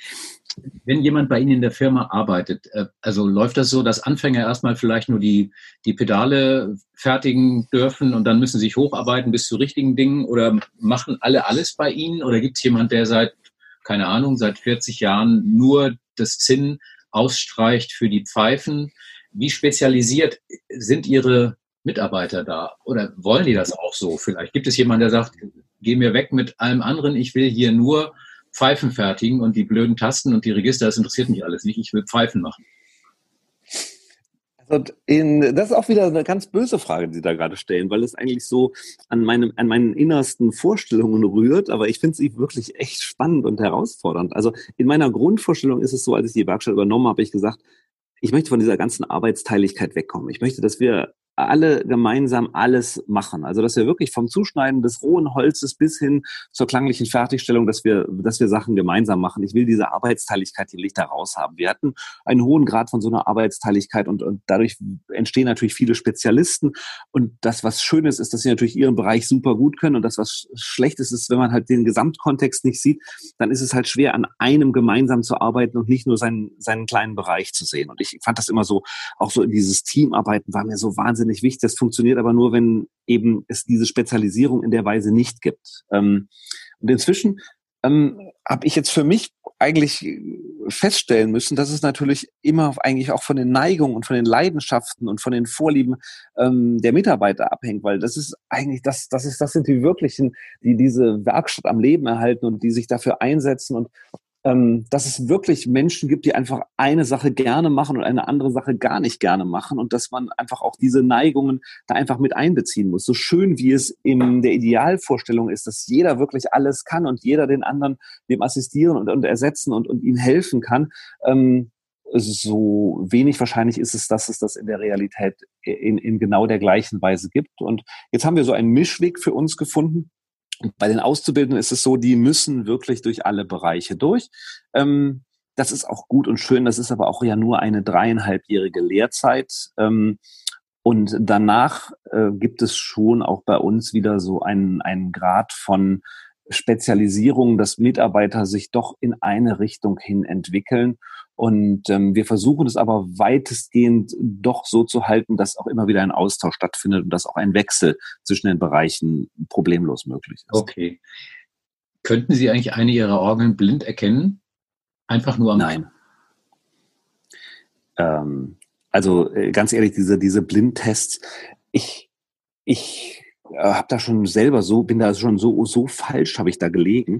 wenn jemand bei Ihnen in der Firma arbeitet, äh, also läuft das so, dass Anfänger erstmal vielleicht nur die, die Pedale fertigen dürfen und dann müssen sie sich hocharbeiten bis zu richtigen Dingen oder machen alle alles bei Ihnen oder gibt es jemand, der seit, keine Ahnung, seit 40 Jahren nur das Zinn ausstreicht für die Pfeifen? Wie spezialisiert sind Ihre Mitarbeiter da oder wollen die das auch so? Vielleicht gibt es jemanden, der sagt, geh mir weg mit allem anderen, ich will hier nur Pfeifen fertigen und die blöden Tasten und die Register, das interessiert mich alles nicht. Ich will Pfeifen machen. Also in, das ist auch wieder eine ganz böse Frage, die Sie da gerade stellen, weil es eigentlich so an, meinem, an meinen innersten Vorstellungen rührt. Aber ich finde sie wirklich echt spannend und herausfordernd. Also in meiner Grundvorstellung ist es so, als ich die Werkstatt übernommen habe, habe ich gesagt, ich möchte von dieser ganzen Arbeitsteiligkeit wegkommen. Ich möchte, dass wir alle gemeinsam alles machen. Also dass wir wirklich vom Zuschneiden des rohen Holzes bis hin zur klanglichen Fertigstellung, dass wir, dass wir Sachen gemeinsam machen. Ich will diese Arbeitsteiligkeit, die will ich da. Wir hatten einen hohen Grad von so einer Arbeitsteiligkeit und, und dadurch entstehen natürlich viele Spezialisten. Und das, was schön ist, ist, dass sie natürlich ihren Bereich super gut können. Und das, was schlecht ist, ist, wenn man halt den Gesamtkontext nicht sieht, dann ist es halt schwer, an einem gemeinsam zu arbeiten und nicht nur seinen, seinen kleinen Bereich zu sehen. Und ich fand das immer so, auch so in dieses Teamarbeiten war mir so wahnsinnig wahnsinnig wichtig. Das funktioniert aber nur, wenn eben es diese Spezialisierung in der Weise nicht gibt. Ähm, und inzwischen ähm, habe ich jetzt für mich eigentlich feststellen müssen, dass es natürlich immer eigentlich auch von den Neigungen und von den Leidenschaften und von den Vorlieben ähm, der Mitarbeiter abhängt, weil das ist eigentlich das, das ist, das sind die wirklichen, die diese Werkstatt am Leben erhalten und die sich dafür einsetzen und ähm, dass es wirklich Menschen gibt, die einfach eine Sache gerne machen und eine andere Sache gar nicht gerne machen und dass man einfach auch diese Neigungen da einfach mit einbeziehen muss. So schön wie es in der Idealvorstellung ist, dass jeder wirklich alles kann und jeder den anderen dem assistieren und, und ersetzen und, und ihm helfen kann, ähm, so wenig wahrscheinlich ist es, dass es das in der Realität in, in genau der gleichen Weise gibt. Und jetzt haben wir so einen Mischweg für uns gefunden, bei den Auszubildenden ist es so, die müssen wirklich durch alle Bereiche durch. Ähm, das ist auch gut und schön. Das ist aber auch ja nur eine dreieinhalbjährige Lehrzeit. Ähm, und danach äh, gibt es schon auch bei uns wieder so einen, einen Grad von Spezialisierung, dass Mitarbeiter sich doch in eine Richtung hin entwickeln und ähm, wir versuchen es aber weitestgehend doch so zu halten, dass auch immer wieder ein Austausch stattfindet und dass auch ein Wechsel zwischen den Bereichen problemlos möglich ist. Okay. Könnten Sie eigentlich eine Ihrer Orgeln blind erkennen? Einfach nur am Nein. Ähm, also äh, ganz ehrlich, diese, diese Blindtests, ich, ich äh, habe da schon selber so, bin da schon so, so falsch, habe ich da gelegen.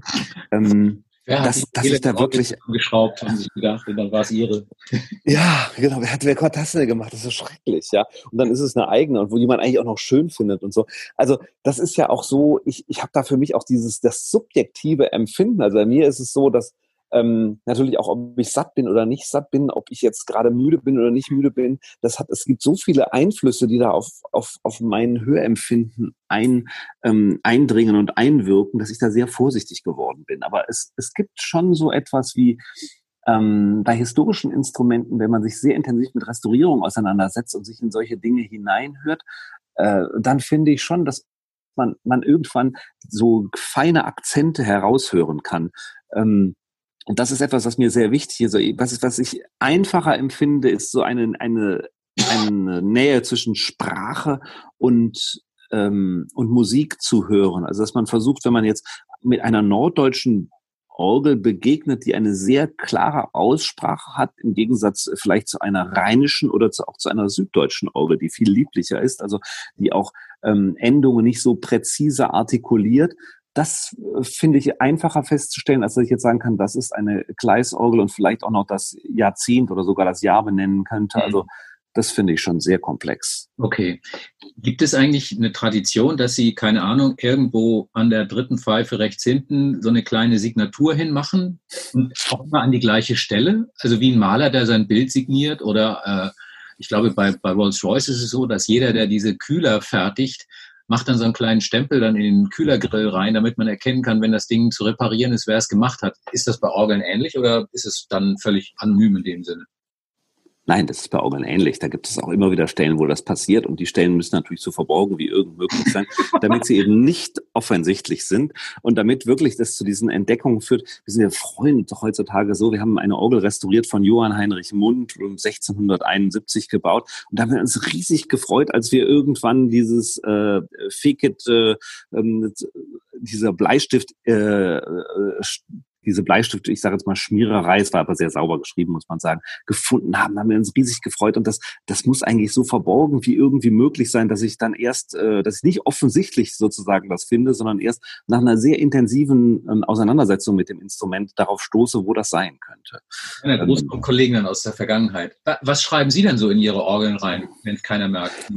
Ähm, Wer das, das ist da wirklich geschraubt, haben sich gedacht, und dann war es ihre. Ja, genau. Wer hat, wer hat das denn gemacht? Das ist so schrecklich, ja. Und dann ist es eine eigene und wo jemand eigentlich auch noch schön findet und so. Also das ist ja auch so. Ich, ich habe da für mich auch dieses das subjektive Empfinden. Also bei mir ist es so, dass ähm, natürlich auch, ob ich satt bin oder nicht satt bin, ob ich jetzt gerade müde bin oder nicht müde bin. Das hat, es gibt so viele Einflüsse, die da auf, auf, auf mein Hörempfinden ein, ähm, eindringen und einwirken, dass ich da sehr vorsichtig geworden bin. Aber es, es gibt schon so etwas wie ähm, bei historischen Instrumenten, wenn man sich sehr intensiv mit Restaurierung auseinandersetzt und sich in solche Dinge hineinhört, äh, dann finde ich schon, dass man, man irgendwann so feine Akzente heraushören kann. Ähm, und das ist etwas, was mir sehr wichtig ist. Was, was ich einfacher empfinde, ist so eine, eine, eine Nähe zwischen Sprache und, ähm, und Musik zu hören. Also dass man versucht, wenn man jetzt mit einer norddeutschen Orgel begegnet, die eine sehr klare Aussprache hat, im Gegensatz vielleicht zu einer rheinischen oder zu, auch zu einer süddeutschen Orgel, die viel lieblicher ist, also die auch ähm, Endungen nicht so präzise artikuliert, das äh, finde ich einfacher festzustellen, als dass ich jetzt sagen kann, das ist eine Gleisorgel und vielleicht auch noch das Jahrzehnt oder sogar das Jahr benennen könnte. Also mhm. das finde ich schon sehr komplex. Okay. Gibt es eigentlich eine Tradition, dass Sie, keine Ahnung, irgendwo an der dritten Pfeife rechts hinten so eine kleine Signatur hinmachen und auch mal an die gleiche Stelle? Also wie ein Maler, der sein Bild signiert oder äh, ich glaube, bei, bei Rolls-Royce ist es so, dass jeder, der diese Kühler fertigt, macht dann so einen kleinen Stempel dann in den Kühlergrill rein, damit man erkennen kann, wenn das Ding zu reparieren ist, wer es gemacht hat. Ist das bei Orgeln ähnlich oder ist es dann völlig anonym in dem Sinne? Nein, das ist bei Orgeln ähnlich. Da gibt es auch immer wieder Stellen, wo das passiert und die Stellen müssen natürlich so verborgen wie irgend möglich sein, damit sie eben nicht offensichtlich sind und damit wirklich das zu diesen Entdeckungen führt. Wir sind ja freuen uns doch heutzutage so. Wir haben eine Orgel restauriert von Johann Heinrich Mund um 1671 gebaut und da haben wir uns riesig gefreut, als wir irgendwann dieses äh, Fekit, äh, äh, dieser Bleistift äh, äh diese Bleistift, ich sage jetzt mal Schmiererei, es war aber sehr sauber geschrieben, muss man sagen, gefunden haben. Da haben wir uns riesig gefreut und das, das muss eigentlich so verborgen wie irgendwie möglich sein, dass ich dann erst, äh, dass ich nicht offensichtlich sozusagen das finde, sondern erst nach einer sehr intensiven ähm, Auseinandersetzung mit dem Instrument darauf stoße, wo das sein könnte. Eine große ähm, Kollegen aus der Vergangenheit. Was schreiben Sie denn so in Ihre Orgeln rein, wenn es keiner merkt?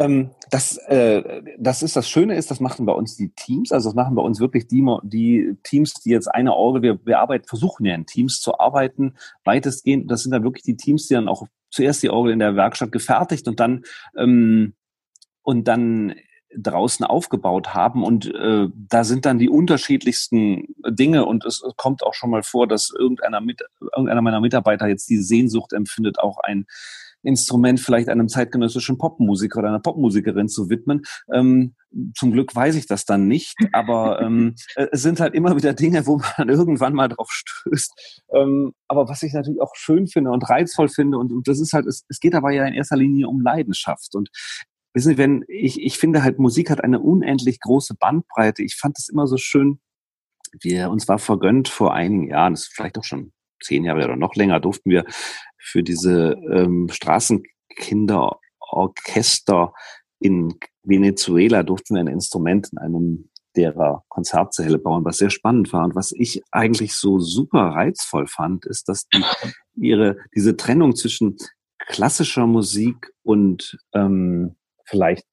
Ähm, das, äh, das ist das Schöne ist, das machen bei uns die Teams. Also das machen bei uns wirklich die, die Teams, die jetzt eine Orgel, wir, wir arbeiten, versuchen ja in Teams zu arbeiten, weitestgehend. Das sind dann wirklich die Teams, die dann auch zuerst die Orgel in der Werkstatt gefertigt und dann ähm, und dann draußen aufgebaut haben. Und äh, da sind dann die unterschiedlichsten Dinge. Und es kommt auch schon mal vor, dass irgendeiner, mit, irgendeiner meiner Mitarbeiter jetzt die Sehnsucht empfindet, auch ein Instrument vielleicht einem zeitgenössischen Popmusiker oder einer Popmusikerin zu widmen. Ähm, zum Glück weiß ich das dann nicht, aber ähm, es sind halt immer wieder Dinge, wo man irgendwann mal drauf stößt. Ähm, aber was ich natürlich auch schön finde und reizvoll finde, und, und das ist halt, es, es geht aber ja in erster Linie um Leidenschaft. Und wissen Sie, wenn ich, ich finde halt, Musik hat eine unendlich große Bandbreite. Ich fand es immer so schön, wir, uns war vergönnt vor einigen Jahren, das ist vielleicht auch schon zehn Jahre oder noch länger, durften wir für diese ähm, Straßenkinderorchester in Venezuela durften wir ein Instrument in einem derer Konzertsäle bauen, was sehr spannend war. Und was ich eigentlich so super reizvoll fand, ist, dass die ihre, diese Trennung zwischen klassischer Musik und ähm, vielleicht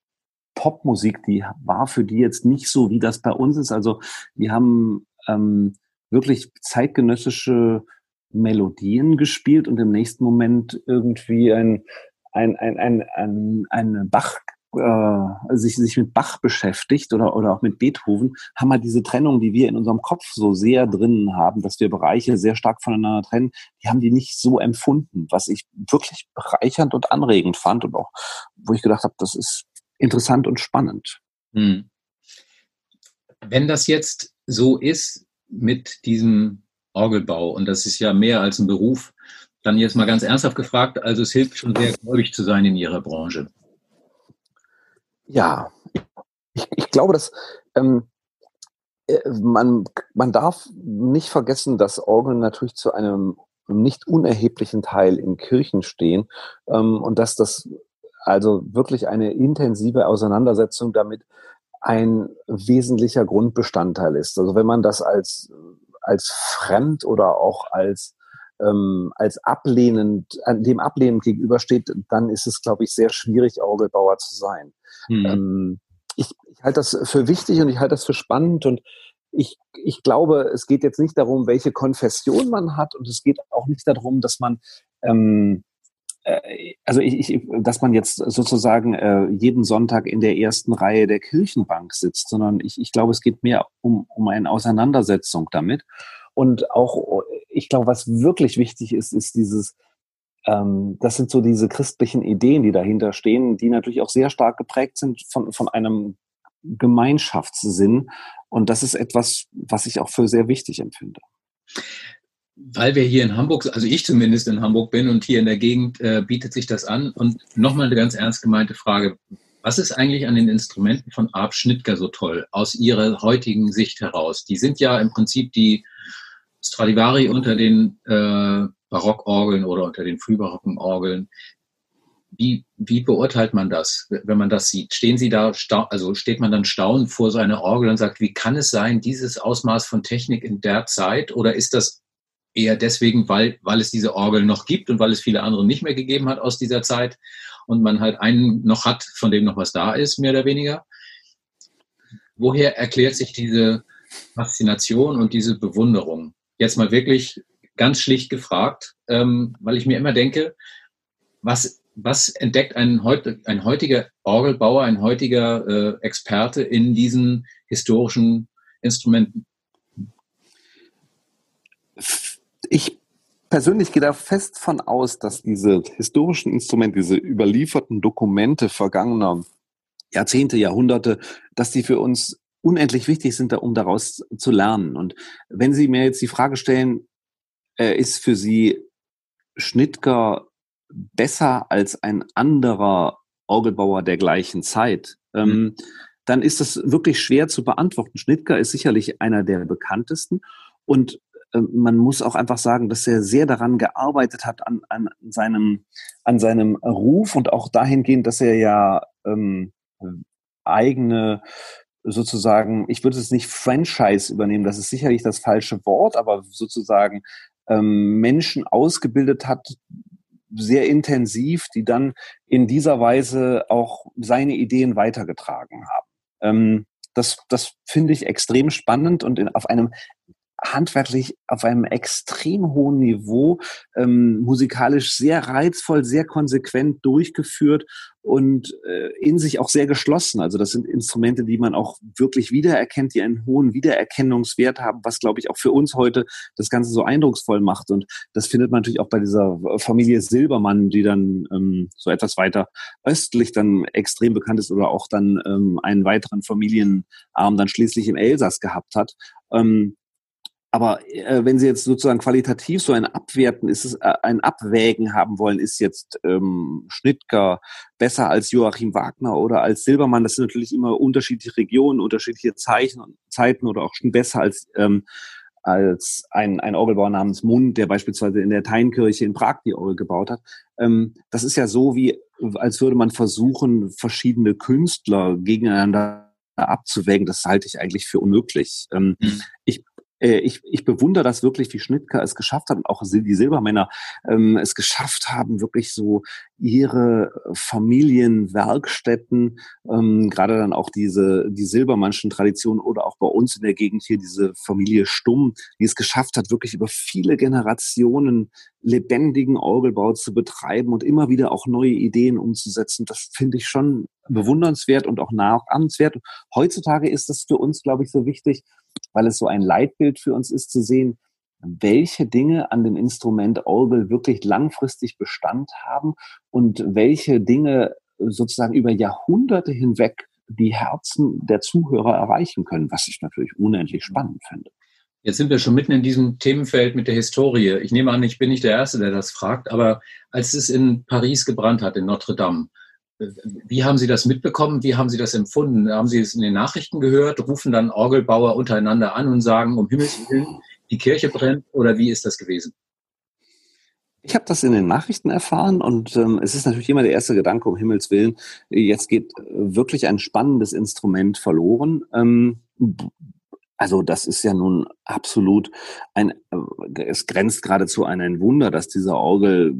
Popmusik, die war für die jetzt nicht so, wie das bei uns ist. Also die haben ähm, wirklich zeitgenössische Melodien gespielt und im nächsten Moment irgendwie ein, ein, ein, ein, ein, ein Bach äh, sich, sich mit Bach beschäftigt oder, oder auch mit Beethoven, haben halt diese Trennung, die wir in unserem Kopf so sehr drinnen haben, dass wir Bereiche sehr stark voneinander trennen, die haben die nicht so empfunden, was ich wirklich bereichernd und anregend fand und auch, wo ich gedacht habe, das ist interessant und spannend. Hm. Wenn das jetzt so ist mit diesem Orgelbau, und das ist ja mehr als ein Beruf, dann jetzt mal ganz ernsthaft gefragt, also es hilft schon sehr gläubig zu sein in Ihrer Branche. Ja, ich, ich glaube, dass ähm, äh, man, man darf nicht vergessen, dass Orgeln natürlich zu einem nicht unerheblichen Teil in Kirchen stehen ähm, und dass das also wirklich eine intensive Auseinandersetzung damit ein wesentlicher Grundbestandteil ist. Also wenn man das als, als fremd oder auch als, ähm, als ablehnend, dem ablehnend gegenübersteht, dann ist es, glaube ich, sehr schwierig, Orgelbauer zu sein. Mhm. Ähm, ich, ich halte das für wichtig und ich halte das für spannend und ich, ich glaube, es geht jetzt nicht darum, welche Konfession man hat und es geht auch nicht darum, dass man ähm, äh, also ich, ich, dass man jetzt sozusagen äh, jeden Sonntag in der ersten Reihe der Kirchenbank sitzt, sondern ich, ich glaube, es geht mehr um, um eine Auseinandersetzung damit. Und auch, ich glaube, was wirklich wichtig ist, ist dieses, ähm, das sind so diese christlichen Ideen, die dahinter stehen, die natürlich auch sehr stark geprägt sind von, von einem Gemeinschaftssinn. Und das ist etwas, was ich auch für sehr wichtig empfinde weil wir hier in Hamburg, also ich zumindest in Hamburg bin und hier in der Gegend äh, bietet sich das an. Und nochmal eine ganz ernst gemeinte Frage. Was ist eigentlich an den Instrumenten von Arp Schnittger so toll aus Ihrer heutigen Sicht heraus? Die sind ja im Prinzip die Stradivari unter den äh, Barockorgeln oder unter den frühbarocken Orgeln. Wie, wie beurteilt man das, wenn man das sieht? Stehen Sie da, also steht man dann staunend vor so einer Orgel und sagt, wie kann es sein, dieses Ausmaß von Technik in der Zeit? Oder ist das eher deswegen, weil, weil es diese Orgel noch gibt und weil es viele andere nicht mehr gegeben hat aus dieser Zeit und man halt einen noch hat, von dem noch was da ist, mehr oder weniger. Woher erklärt sich diese Faszination und diese Bewunderung? Jetzt mal wirklich ganz schlicht gefragt, ähm, weil ich mir immer denke, was, was entdeckt ein, heut, ein heutiger Orgelbauer, ein heutiger äh, Experte in diesen historischen Instrumenten? Ich persönlich gehe da fest von aus, dass diese historischen Instrumente, diese überlieferten Dokumente vergangener Jahrzehnte, Jahrhunderte, dass die für uns unendlich wichtig sind, um daraus zu lernen. Und wenn Sie mir jetzt die Frage stellen, äh, ist für Sie Schnittger besser als ein anderer Orgelbauer der gleichen Zeit, ähm, mhm. dann ist das wirklich schwer zu beantworten. Schnittger ist sicherlich einer der bekanntesten und man muss auch einfach sagen, dass er sehr daran gearbeitet hat an, an seinem an seinem Ruf und auch dahingehend, dass er ja ähm, eigene sozusagen, ich würde es nicht Franchise übernehmen, das ist sicherlich das falsche Wort, aber sozusagen ähm, Menschen ausgebildet hat, sehr intensiv, die dann in dieser Weise auch seine Ideen weitergetragen haben. Ähm, das, das finde ich extrem spannend und in, auf einem handwerklich auf einem extrem hohen Niveau, ähm, musikalisch sehr reizvoll, sehr konsequent durchgeführt und äh, in sich auch sehr geschlossen. Also das sind Instrumente, die man auch wirklich wiedererkennt, die einen hohen Wiedererkennungswert haben, was glaube ich auch für uns heute das Ganze so eindrucksvoll macht. Und das findet man natürlich auch bei dieser Familie Silbermann, die dann ähm, so etwas weiter östlich dann extrem bekannt ist oder auch dann ähm, einen weiteren Familienarm dann schließlich im Elsass gehabt hat. Ähm, aber äh, wenn Sie jetzt sozusagen qualitativ so ein Abwerten, ist es äh, ein Abwägen haben wollen, ist jetzt ähm, Schnittger besser als Joachim Wagner oder als Silbermann? Das sind natürlich immer unterschiedliche Regionen, unterschiedliche Zeichen Zeiten oder auch schon besser als ähm, als ein, ein Orgelbauer namens Mund, der beispielsweise in der Teinkirche in Prag die Orgel gebaut hat. Ähm, das ist ja so, wie als würde man versuchen, verschiedene Künstler gegeneinander abzuwägen. Das halte ich eigentlich für unmöglich. Ähm, mhm. Ich äh, ich, ich bewundere das wirklich, wie Schnittker es geschafft hat und auch die Silbermänner ähm, es geschafft haben, wirklich so ihre Familienwerkstätten, ähm, gerade dann auch diese die Silbermannschen Tradition oder auch bei uns in der Gegend hier diese Familie Stumm, die es geschafft hat, wirklich über viele Generationen lebendigen Orgelbau zu betreiben und immer wieder auch neue Ideen umzusetzen. Das finde ich schon bewundernswert und auch nachahmenswert. Heutzutage ist das für uns, glaube ich, so wichtig, weil es so ein Leitbild für uns ist zu sehen, welche Dinge an dem Instrument Orgel wirklich langfristig Bestand haben und welche Dinge sozusagen über Jahrhunderte hinweg die Herzen der Zuhörer erreichen können, was ich natürlich unendlich spannend finde. Jetzt sind wir schon mitten in diesem Themenfeld mit der Historie. Ich nehme an, ich bin nicht der Erste, der das fragt, aber als es in Paris gebrannt hat, in Notre Dame, wie haben Sie das mitbekommen? Wie haben Sie das empfunden? Haben Sie es in den Nachrichten gehört? Rufen dann Orgelbauer untereinander an und sagen, um Himmels Willen, die Kirche brennt? Oder wie ist das gewesen? Ich habe das in den Nachrichten erfahren und ähm, es ist natürlich immer der erste Gedanke, um Himmels Willen, jetzt geht wirklich ein spannendes Instrument verloren. Ähm, also das ist ja nun absolut ein, äh, es grenzt geradezu an ein Wunder, dass dieser Orgel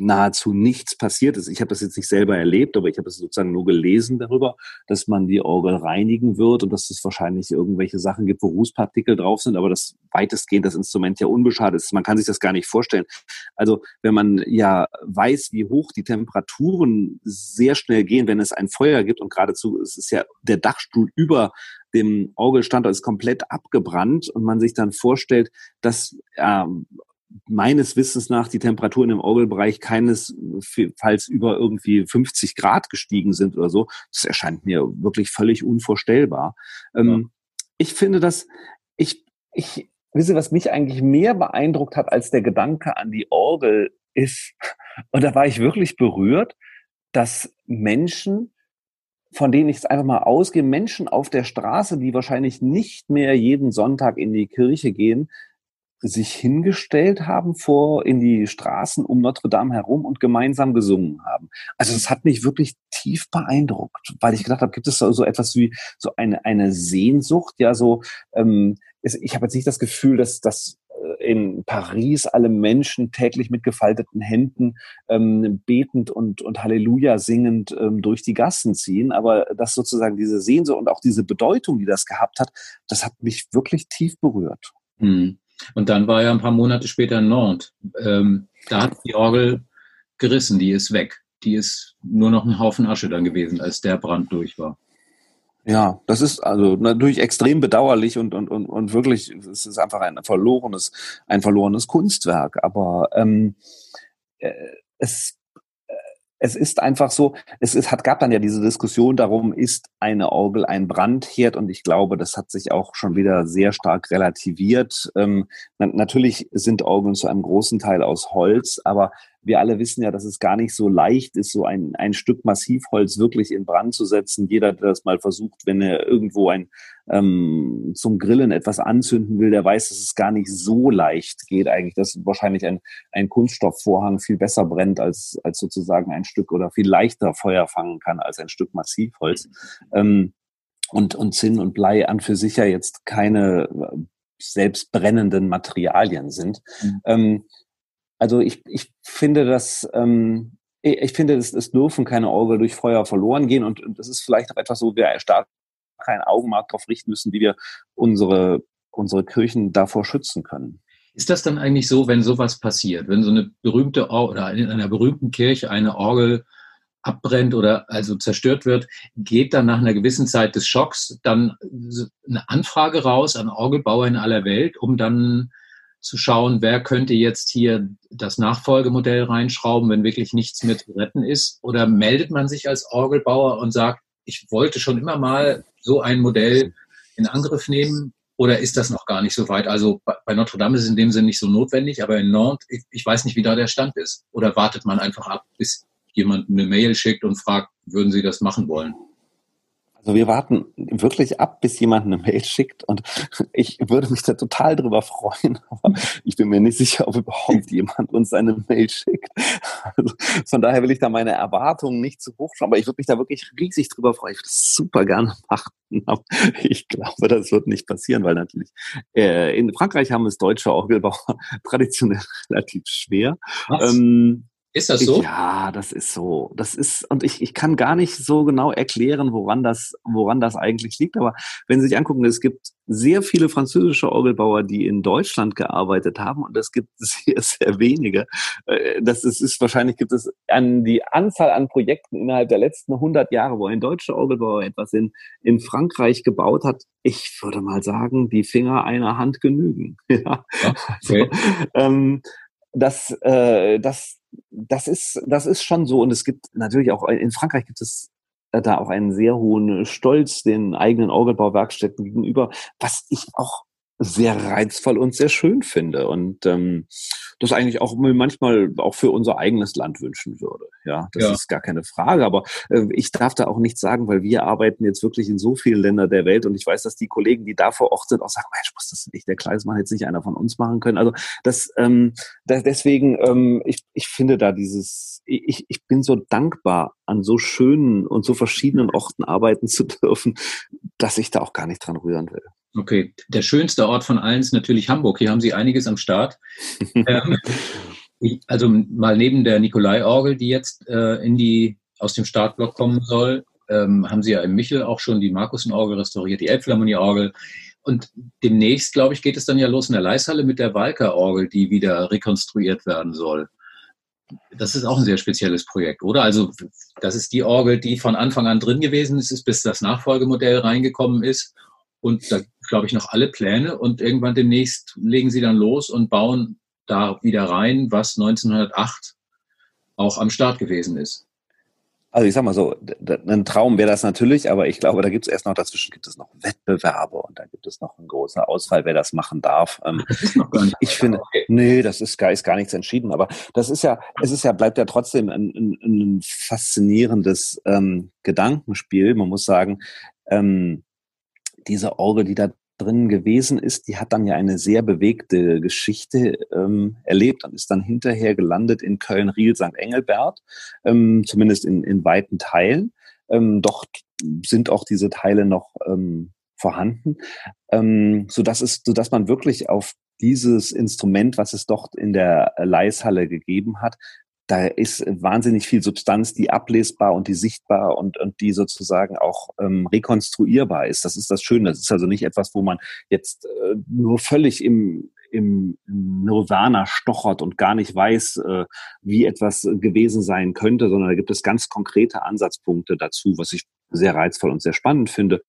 nahezu nichts passiert ist. Ich habe das jetzt nicht selber erlebt, aber ich habe es sozusagen nur gelesen darüber, dass man die Orgel reinigen wird und dass es wahrscheinlich irgendwelche Sachen gibt, wo Rußpartikel drauf sind, aber das weitestgehend das Instrument ja unbeschadet ist. Man kann sich das gar nicht vorstellen. Also wenn man ja weiß, wie hoch die Temperaturen sehr schnell gehen, wenn es ein Feuer gibt und geradezu, es ist ja der Dachstuhl über dem Orgelstandort ist komplett abgebrannt und man sich dann vorstellt, dass ähm, meines Wissens nach die Temperaturen im Orgelbereich keinesfalls über irgendwie 50 Grad gestiegen sind oder so. Das erscheint mir wirklich völlig unvorstellbar. Ähm, ja. Ich finde das, ich, ich, wisse, was mich eigentlich mehr beeindruckt hat als der Gedanke an die Orgel ist, und da war ich wirklich berührt, dass Menschen, von denen ich es einfach mal ausgehe, Menschen auf der Straße, die wahrscheinlich nicht mehr jeden Sonntag in die Kirche gehen, sich hingestellt haben vor in die Straßen um Notre Dame herum und gemeinsam gesungen haben. Also das hat mich wirklich tief beeindruckt, weil ich gedacht habe, gibt es so, etwas wie so eine eine Sehnsucht, ja so. Ähm, ich habe jetzt nicht das Gefühl, dass dass äh, in Paris alle Menschen täglich mit gefalteten Händen ähm, betend und, und Halleluja singend ähm, durch die Gassen ziehen. Aber dass sozusagen diese Sehnsucht und auch diese Bedeutung, die das gehabt hat, das hat mich wirklich tief berührt. Mhm. Und dann war er ein paar Monate später in Nantes. Ähm, da hat die Orgel gerissen, die ist weg. Die ist nur noch ein Haufen Asche dann gewesen, als der Brand durch war. Ja, das ist also natürlich extrem bedauerlich und, und, und, und wirklich, es ist einfach ein verlorenes, ein verlorenes Kunstwerk. Aber ähm, äh, es es ist einfach so, es, es hat, gab dann ja diese Diskussion darum, ist eine Orgel ein Brandherd und ich glaube, das hat sich auch schon wieder sehr stark relativiert. Ähm, na, natürlich sind Orgeln zu einem großen Teil aus Holz, aber wir alle wissen ja, dass es gar nicht so leicht ist, so ein, ein Stück Massivholz wirklich in Brand zu setzen. Jeder, der das mal versucht, wenn er irgendwo ein ähm, zum Grillen etwas anzünden will, der weiß, dass es gar nicht so leicht geht eigentlich, dass wahrscheinlich ein, ein Kunststoffvorhang viel besser brennt als, als sozusagen ein Stück oder viel leichter Feuer fangen kann als ein Stück Massivholz. Ähm, und, und Zinn und Blei an für sich ja jetzt keine äh, selbst brennenden Materialien sind. Mhm. Ähm, also ich, ich finde, dass ähm, ich finde, es, es dürfen keine Orgel durch Feuer verloren gehen und, und das ist vielleicht auch etwas, wo wir stark kein Augenmerk darauf richten müssen, wie wir unsere unsere Kirchen davor schützen können. Ist das dann eigentlich so, wenn sowas passiert, wenn so eine berühmte Or oder in einer berühmten Kirche eine Orgel abbrennt oder also zerstört wird, geht dann nach einer gewissen Zeit des Schocks dann eine Anfrage raus an Orgelbauer in aller Welt, um dann zu schauen, wer könnte jetzt hier das Nachfolgemodell reinschrauben, wenn wirklich nichts mehr zu retten ist? Oder meldet man sich als Orgelbauer und sagt, ich wollte schon immer mal so ein Modell in Angriff nehmen? Oder ist das noch gar nicht so weit? Also bei Notre Dame ist es in dem Sinne nicht so notwendig, aber in Nantes, ich, ich weiß nicht, wie da der Stand ist. Oder wartet man einfach ab, bis jemand eine Mail schickt und fragt, würden Sie das machen wollen? Also wir warten wirklich ab, bis jemand eine Mail schickt und ich würde mich da total drüber freuen, aber ich bin mir nicht sicher, ob überhaupt jemand uns eine Mail schickt. Also von daher will ich da meine Erwartungen nicht zu hoch schauen, aber ich würde mich da wirklich riesig drüber freuen. Ich würde das super gerne machen, aber ich glaube, das wird nicht passieren, weil natürlich äh, in Frankreich haben es deutsche Orgelbauer traditionell relativ schwer. Ähm, ist das so? Ja, das ist so. Das ist, und ich, ich kann gar nicht so genau erklären, woran das, woran das eigentlich liegt. Aber wenn Sie sich angucken, es gibt sehr viele französische Orgelbauer, die in Deutschland gearbeitet haben, und es gibt sehr, sehr wenige. Äh, das ist, ist wahrscheinlich gibt es an die Anzahl an Projekten innerhalb der letzten 100 Jahre, wo ein deutscher Orgelbauer etwas in, in Frankreich gebaut hat. Ich würde mal sagen, die Finger einer Hand genügen. Ja. Okay. Also, ähm, das, äh, das, das ist, das ist schon so. Und es gibt natürlich auch, in Frankreich gibt es äh, da auch einen sehr hohen Stolz den eigenen Orgelbauwerkstätten gegenüber, was ich auch sehr reizvoll und sehr schön finde und ähm, das eigentlich auch manchmal auch für unser eigenes Land wünschen würde. Ja, das ja. ist gar keine Frage. Aber äh, ich darf da auch nichts sagen, weil wir arbeiten jetzt wirklich in so vielen Ländern der Welt und ich weiß, dass die Kollegen, die da vor Ort sind, auch sagen, Mensch, muss das nicht der Kleismann jetzt nicht einer von uns machen können. Also das, ähm, das deswegen, ähm, ich, ich finde da dieses, ich, ich bin so dankbar, an so schönen und so verschiedenen Orten arbeiten zu dürfen, dass ich da auch gar nicht dran rühren will. Okay, der schönste Ort von allen ist natürlich Hamburg. Hier haben Sie einiges am Start. ähm, also mal neben der Nikolai-Orgel, die jetzt äh, in die, aus dem Startblock kommen soll, ähm, haben Sie ja im Michel auch schon die Markusen-Orgel restauriert, die Elbphilharmonie-Orgel. Und demnächst, glaube ich, geht es dann ja los in der Leishalle mit der Walker-Orgel, die wieder rekonstruiert werden soll. Das ist auch ein sehr spezielles Projekt, oder? Also das ist die Orgel, die von Anfang an drin gewesen ist, bis das Nachfolgemodell reingekommen ist und da glaube ich noch alle Pläne und irgendwann demnächst legen sie dann los und bauen da wieder rein, was 1908 auch am Start gewesen ist. Also ich sag mal so, ein Traum wäre das natürlich, aber ich glaube, da gibt es erst noch dazwischen gibt es noch Wettbewerbe und da gibt es noch einen großen Ausfall, wer das machen darf. Ähm, ich, ich finde, okay. nee, das ist gar, ist gar nichts entschieden, aber das ist ja, es ist ja, bleibt ja trotzdem ein, ein, ein faszinierendes ähm, Gedankenspiel. Man muss sagen, ähm, diese Orgel, die da drin gewesen ist, die hat dann ja eine sehr bewegte Geschichte ähm, erlebt und ist dann hinterher gelandet in Köln-Riel St. Engelbert, ähm, zumindest in, in weiten Teilen. Ähm, doch sind auch diese Teile noch ähm, vorhanden, ähm, so es, so man wirklich auf dieses Instrument, was es dort in der Leishalle gegeben hat, da ist wahnsinnig viel Substanz, die ablesbar und die sichtbar und, und die sozusagen auch ähm, rekonstruierbar ist. Das ist das Schöne. Das ist also nicht etwas, wo man jetzt äh, nur völlig im, im Nirvana stochert und gar nicht weiß, äh, wie etwas gewesen sein könnte, sondern da gibt es ganz konkrete Ansatzpunkte dazu, was ich sehr reizvoll und sehr spannend finde.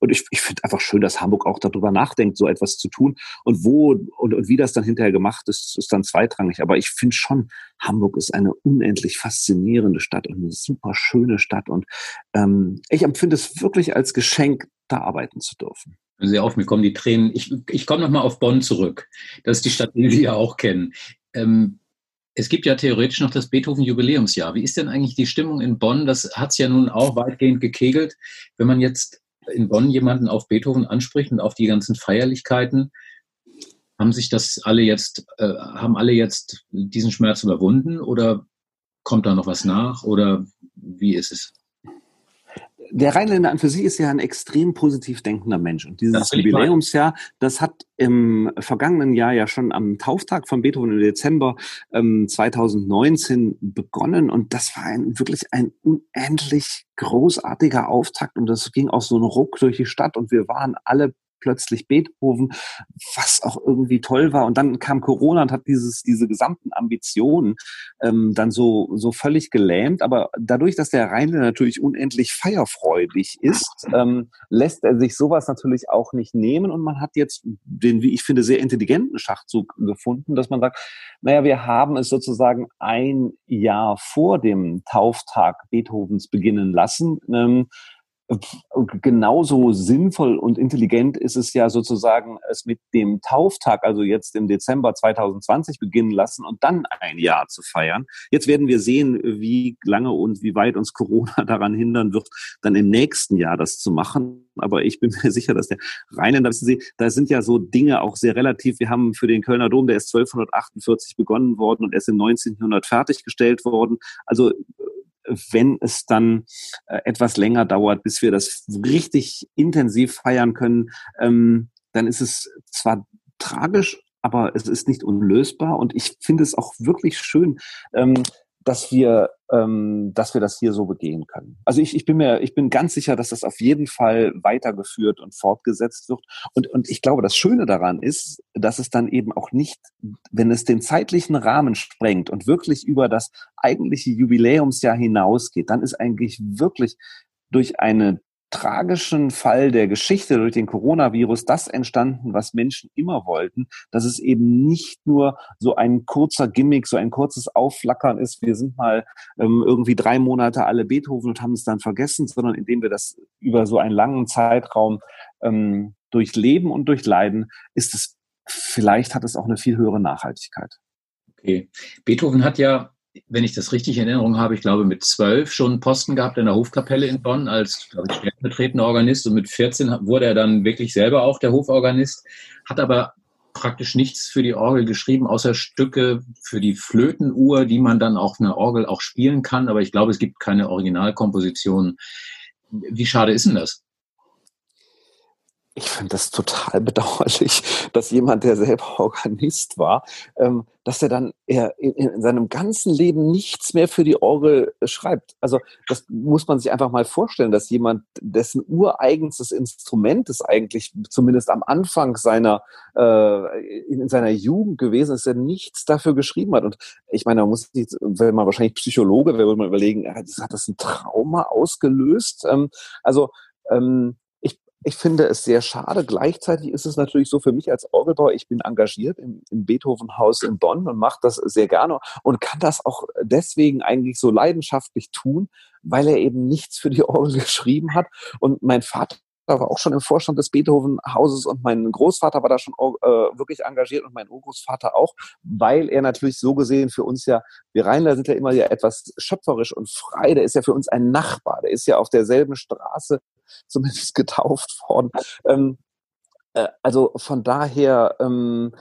Und ich, ich finde einfach schön, dass Hamburg auch darüber nachdenkt, so etwas zu tun. Und wo und, und wie das dann hinterher gemacht ist, ist dann zweitrangig. Aber ich finde schon, Hamburg ist eine unendlich faszinierende Stadt und eine super schöne Stadt. Und ähm, ich empfinde es wirklich als Geschenk, da arbeiten zu dürfen. Sie auf, mir kommen die Tränen. Ich, ich komme nochmal auf Bonn zurück. Das ist die Stadt, die Sie ja auch kennen. Ähm, es gibt ja theoretisch noch das Beethoven-Jubiläumsjahr. Wie ist denn eigentlich die Stimmung in Bonn? Das hat es ja nun auch weitgehend gekegelt. Wenn man jetzt in Bonn jemanden auf Beethoven anspricht und auf die ganzen Feierlichkeiten, haben sich das alle jetzt, äh, haben alle jetzt diesen Schmerz überwunden oder kommt da noch was nach oder wie ist es? Der Rheinländer an für sich ist ja ein extrem positiv denkender Mensch. Und dieses Jubiläumsjahr, das hat im vergangenen Jahr ja schon am Tauftag von Beethoven im Dezember ähm, 2019 begonnen. Und das war ein, wirklich ein unendlich großartiger Auftakt. Und das ging auch so ein Ruck durch die Stadt. Und wir waren alle plötzlich Beethoven, was auch irgendwie toll war. Und dann kam Corona und hat dieses, diese gesamten Ambitionen ähm, dann so, so völlig gelähmt. Aber dadurch, dass der Rheinländer natürlich unendlich feierfreudig ist, ähm, lässt er sich sowas natürlich auch nicht nehmen. Und man hat jetzt den, wie ich finde, sehr intelligenten Schachzug gefunden, dass man sagt, naja, wir haben es sozusagen ein Jahr vor dem Tauftag Beethovens beginnen lassen. Ähm, genauso sinnvoll und intelligent ist es ja sozusagen, es mit dem Tauftag, also jetzt im Dezember 2020 beginnen lassen und dann ein Jahr zu feiern. Jetzt werden wir sehen, wie lange und wie weit uns Corona daran hindern wird, dann im nächsten Jahr das zu machen. Aber ich bin mir sicher, dass der Rheinländer, wissen Sie, da sind ja so Dinge auch sehr relativ. Wir haben für den Kölner Dom, der ist 1248 begonnen worden und erst in 1900 fertiggestellt worden. Also wenn es dann äh, etwas länger dauert, bis wir das richtig intensiv feiern können, ähm, dann ist es zwar tragisch, aber es ist nicht unlösbar. Und ich finde es auch wirklich schön, ähm, dass wir, ähm, dass wir das hier so begehen können. Also ich, ich bin mir, ich bin ganz sicher, dass das auf jeden Fall weitergeführt und fortgesetzt wird. Und, und ich glaube, das Schöne daran ist, dass es dann eben auch nicht, wenn es den zeitlichen Rahmen sprengt und wirklich über das eigentliche Jubiläumsjahr hinausgeht, dann ist eigentlich wirklich durch eine tragischen Fall der Geschichte durch den Coronavirus das entstanden, was Menschen immer wollten, dass es eben nicht nur so ein kurzer Gimmick, so ein kurzes Aufflackern ist, wir sind mal ähm, irgendwie drei Monate alle Beethoven und haben es dann vergessen, sondern indem wir das über so einen langen Zeitraum ähm, durchleben und durchleiden, ist es, vielleicht hat es auch eine viel höhere Nachhaltigkeit. Okay. Beethoven hat ja wenn ich das richtig in Erinnerung habe, ich glaube mit zwölf schon einen Posten gehabt in der Hofkapelle in Bonn als, glaube ich, stellvertretender Organist und mit 14 wurde er dann wirklich selber auch der Hoforganist, hat aber praktisch nichts für die Orgel geschrieben, außer Stücke für die Flötenuhr, die man dann auf einer Orgel auch spielen kann, aber ich glaube, es gibt keine Originalkomposition. Wie schade ist denn das? Ich finde das total bedauerlich, dass jemand, der selber Organist war, ähm, dass er dann er in, in, seinem ganzen Leben nichts mehr für die Orgel schreibt. Also das muss man sich einfach mal vorstellen, dass jemand, dessen ureigenstes Instrument ist eigentlich zumindest am Anfang seiner äh, in, in seiner Jugend gewesen ist, er nichts dafür geschrieben hat. Und ich meine, man muss nicht, wenn man wahrscheinlich Psychologe wäre, würde man überlegen, hat das ein Trauma ausgelöst? Ähm, also ähm, ich finde es sehr schade. Gleichzeitig ist es natürlich so für mich als Orgelbauer, ich bin engagiert im, im Beethovenhaus in Bonn und mache das sehr gerne und kann das auch deswegen eigentlich so leidenschaftlich tun, weil er eben nichts für die Orgel geschrieben hat. Und mein Vater war auch schon im Vorstand des Beethovenhauses und mein Großvater war da schon äh, wirklich engagiert und mein Urgroßvater auch, weil er natürlich so gesehen für uns ja, wir Rheinler sind ja immer ja etwas schöpferisch und frei, der ist ja für uns ein Nachbar, der ist ja auf derselben Straße zumindest getauft worden. Ähm, äh, also von daher ähm,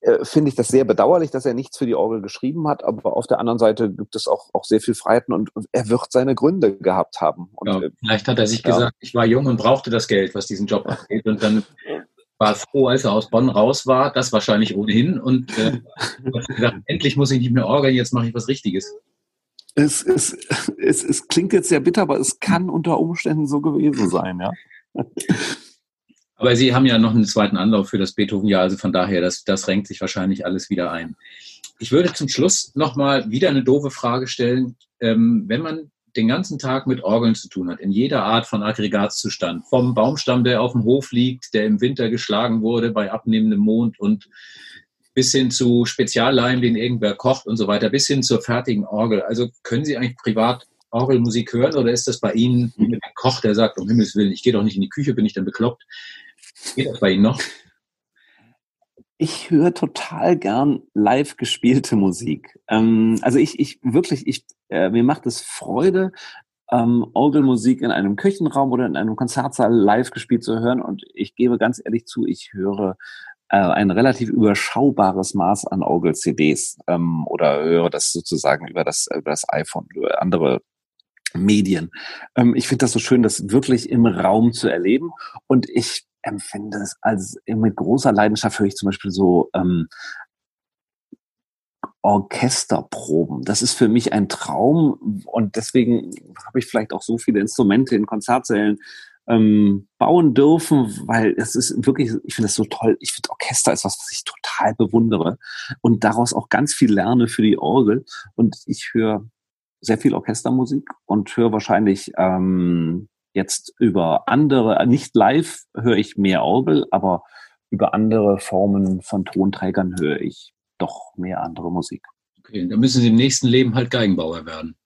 äh, finde ich das sehr bedauerlich, dass er nichts für die Orgel geschrieben hat, aber auf der anderen Seite gibt es auch, auch sehr viel Freiheiten und, und er wird seine Gründe gehabt haben. Und, ja, äh, vielleicht hat er sich ja. gesagt, ich war jung und brauchte das Geld, was diesen Job angeht und dann war froh, als er aus Bonn raus war, das wahrscheinlich ohnehin und äh, hat gesagt, endlich muss ich nicht mehr orgeln, jetzt mache ich was Richtiges. Es, es, es, es klingt jetzt sehr bitter, aber es kann unter Umständen so gewesen sein, ja. Aber Sie haben ja noch einen zweiten Anlauf für das Beethoven-Jahr, also von daher, das, das renkt sich wahrscheinlich alles wieder ein. Ich würde zum Schluss nochmal wieder eine doofe Frage stellen. Ähm, wenn man den ganzen Tag mit Orgeln zu tun hat, in jeder Art von Aggregatzustand, vom Baumstamm, der auf dem Hof liegt, der im Winter geschlagen wurde bei abnehmendem Mond und bis hin zu Spezialleim, den irgendwer kocht und so weiter, bis hin zur fertigen Orgel. Also können Sie eigentlich privat Orgelmusik hören oder ist das bei Ihnen wie mit einem Koch, der sagt, um Himmels Willen, ich gehe doch nicht in die Küche, bin ich dann bekloppt? Geht das bei Ihnen noch? Ich höre total gern live gespielte Musik. Ähm, also ich, ich wirklich, ich, äh, mir macht es Freude, ähm, Orgelmusik in einem Küchenraum oder in einem Konzertsaal live gespielt zu hören. Und ich gebe ganz ehrlich zu, ich höre ein relativ überschaubares Maß an Orgel-CDs ähm, oder höre das sozusagen über das, über das iPhone oder andere Medien. Ähm, ich finde das so schön, das wirklich im Raum zu erleben. Und ich empfinde es als mit großer Leidenschaft höre ich zum Beispiel so ähm, Orchesterproben. Das ist für mich ein Traum und deswegen habe ich vielleicht auch so viele Instrumente in Konzertsälen ähm, bauen dürfen, weil es ist wirklich, ich finde das so toll. Ich finde Orchester ist was, was ich total bewundere und daraus auch ganz viel lerne für die Orgel. Und ich höre sehr viel Orchestermusik und höre wahrscheinlich ähm, jetzt über andere, nicht live höre ich mehr Orgel, aber über andere Formen von Tonträgern höre ich doch mehr andere Musik. Okay, dann müssen Sie im nächsten Leben halt Geigenbauer werden.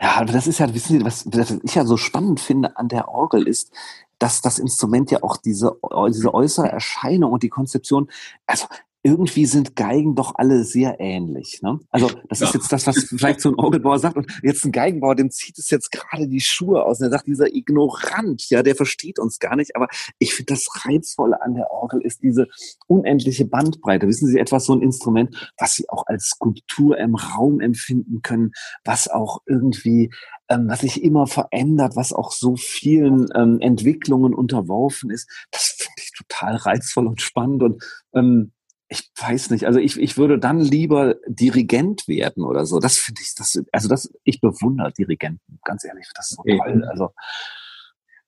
Ja, aber das ist ja, wissen Sie, was, was ich ja so spannend finde an der Orgel ist, dass das Instrument ja auch diese, diese äußere Erscheinung und die Konzeption, also irgendwie sind Geigen doch alle sehr ähnlich. Ne? Also das ja. ist jetzt das, was vielleicht so ein Orgelbauer sagt. Und jetzt ein Geigenbauer, dem zieht es jetzt gerade die Schuhe aus. Und er sagt, dieser Ignorant, ja, der versteht uns gar nicht. Aber ich finde, das Reizvolle an der Orgel ist diese unendliche Bandbreite. Wissen Sie, etwas so ein Instrument, was Sie auch als Skulptur im Raum empfinden können, was auch irgendwie ähm, was sich immer verändert, was auch so vielen ähm, Entwicklungen unterworfen ist. Das finde ich total reizvoll und spannend und ähm, ich weiß nicht, also ich, ich würde dann lieber Dirigent werden oder so. Das finde ich, das, also das, ich bewundere Dirigenten, ganz ehrlich, das ist so toll. Also.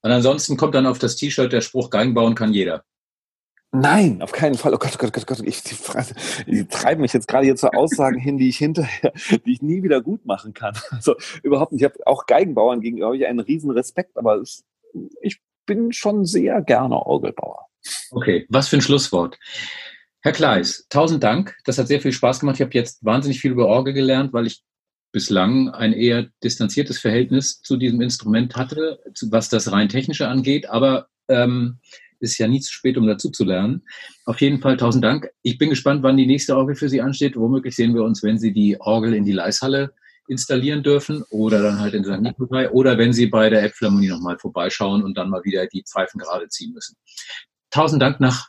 Und ansonsten kommt dann auf das T-Shirt der Spruch, Geigen bauen kann jeder. Nein, auf keinen Fall. Oh Gott, oh Gott, oh Gott, Gott. Ich, die, die treiben mich jetzt gerade hier zu Aussagen hin, die ich hinterher, die ich nie wieder gut machen kann. Also überhaupt nicht. Ich habe auch Geigenbauern gegenüber ich einen riesen Respekt, aber es, ich bin schon sehr gerne Orgelbauer. Okay, was für ein Schlusswort. Herr Kleis, tausend Dank. Das hat sehr viel Spaß gemacht. Ich habe jetzt wahnsinnig viel über Orgel gelernt, weil ich bislang ein eher distanziertes Verhältnis zu diesem Instrument hatte, was das rein technische angeht. Aber ähm, ist ja nie zu spät, um dazu zu lernen. Auf jeden Fall tausend Dank. Ich bin gespannt, wann die nächste Orgel für Sie ansteht. Womöglich sehen wir uns, wenn Sie die Orgel in die Leishalle installieren dürfen oder dann halt in St. Nikolai oder wenn Sie bei der Elbphilharmonie nochmal vorbeischauen und dann mal wieder die Pfeifen gerade ziehen müssen. Tausend Dank nach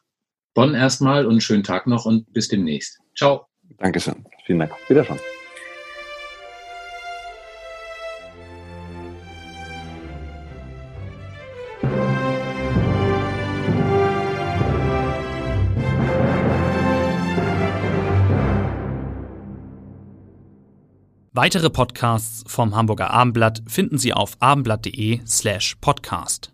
Bonn erstmal und einen schönen Tag noch und bis demnächst. Ciao. Dankeschön. Vielen Dank. Wiederschauen. Weitere Podcasts vom Hamburger Abendblatt finden Sie auf abendblatt.de slash podcast.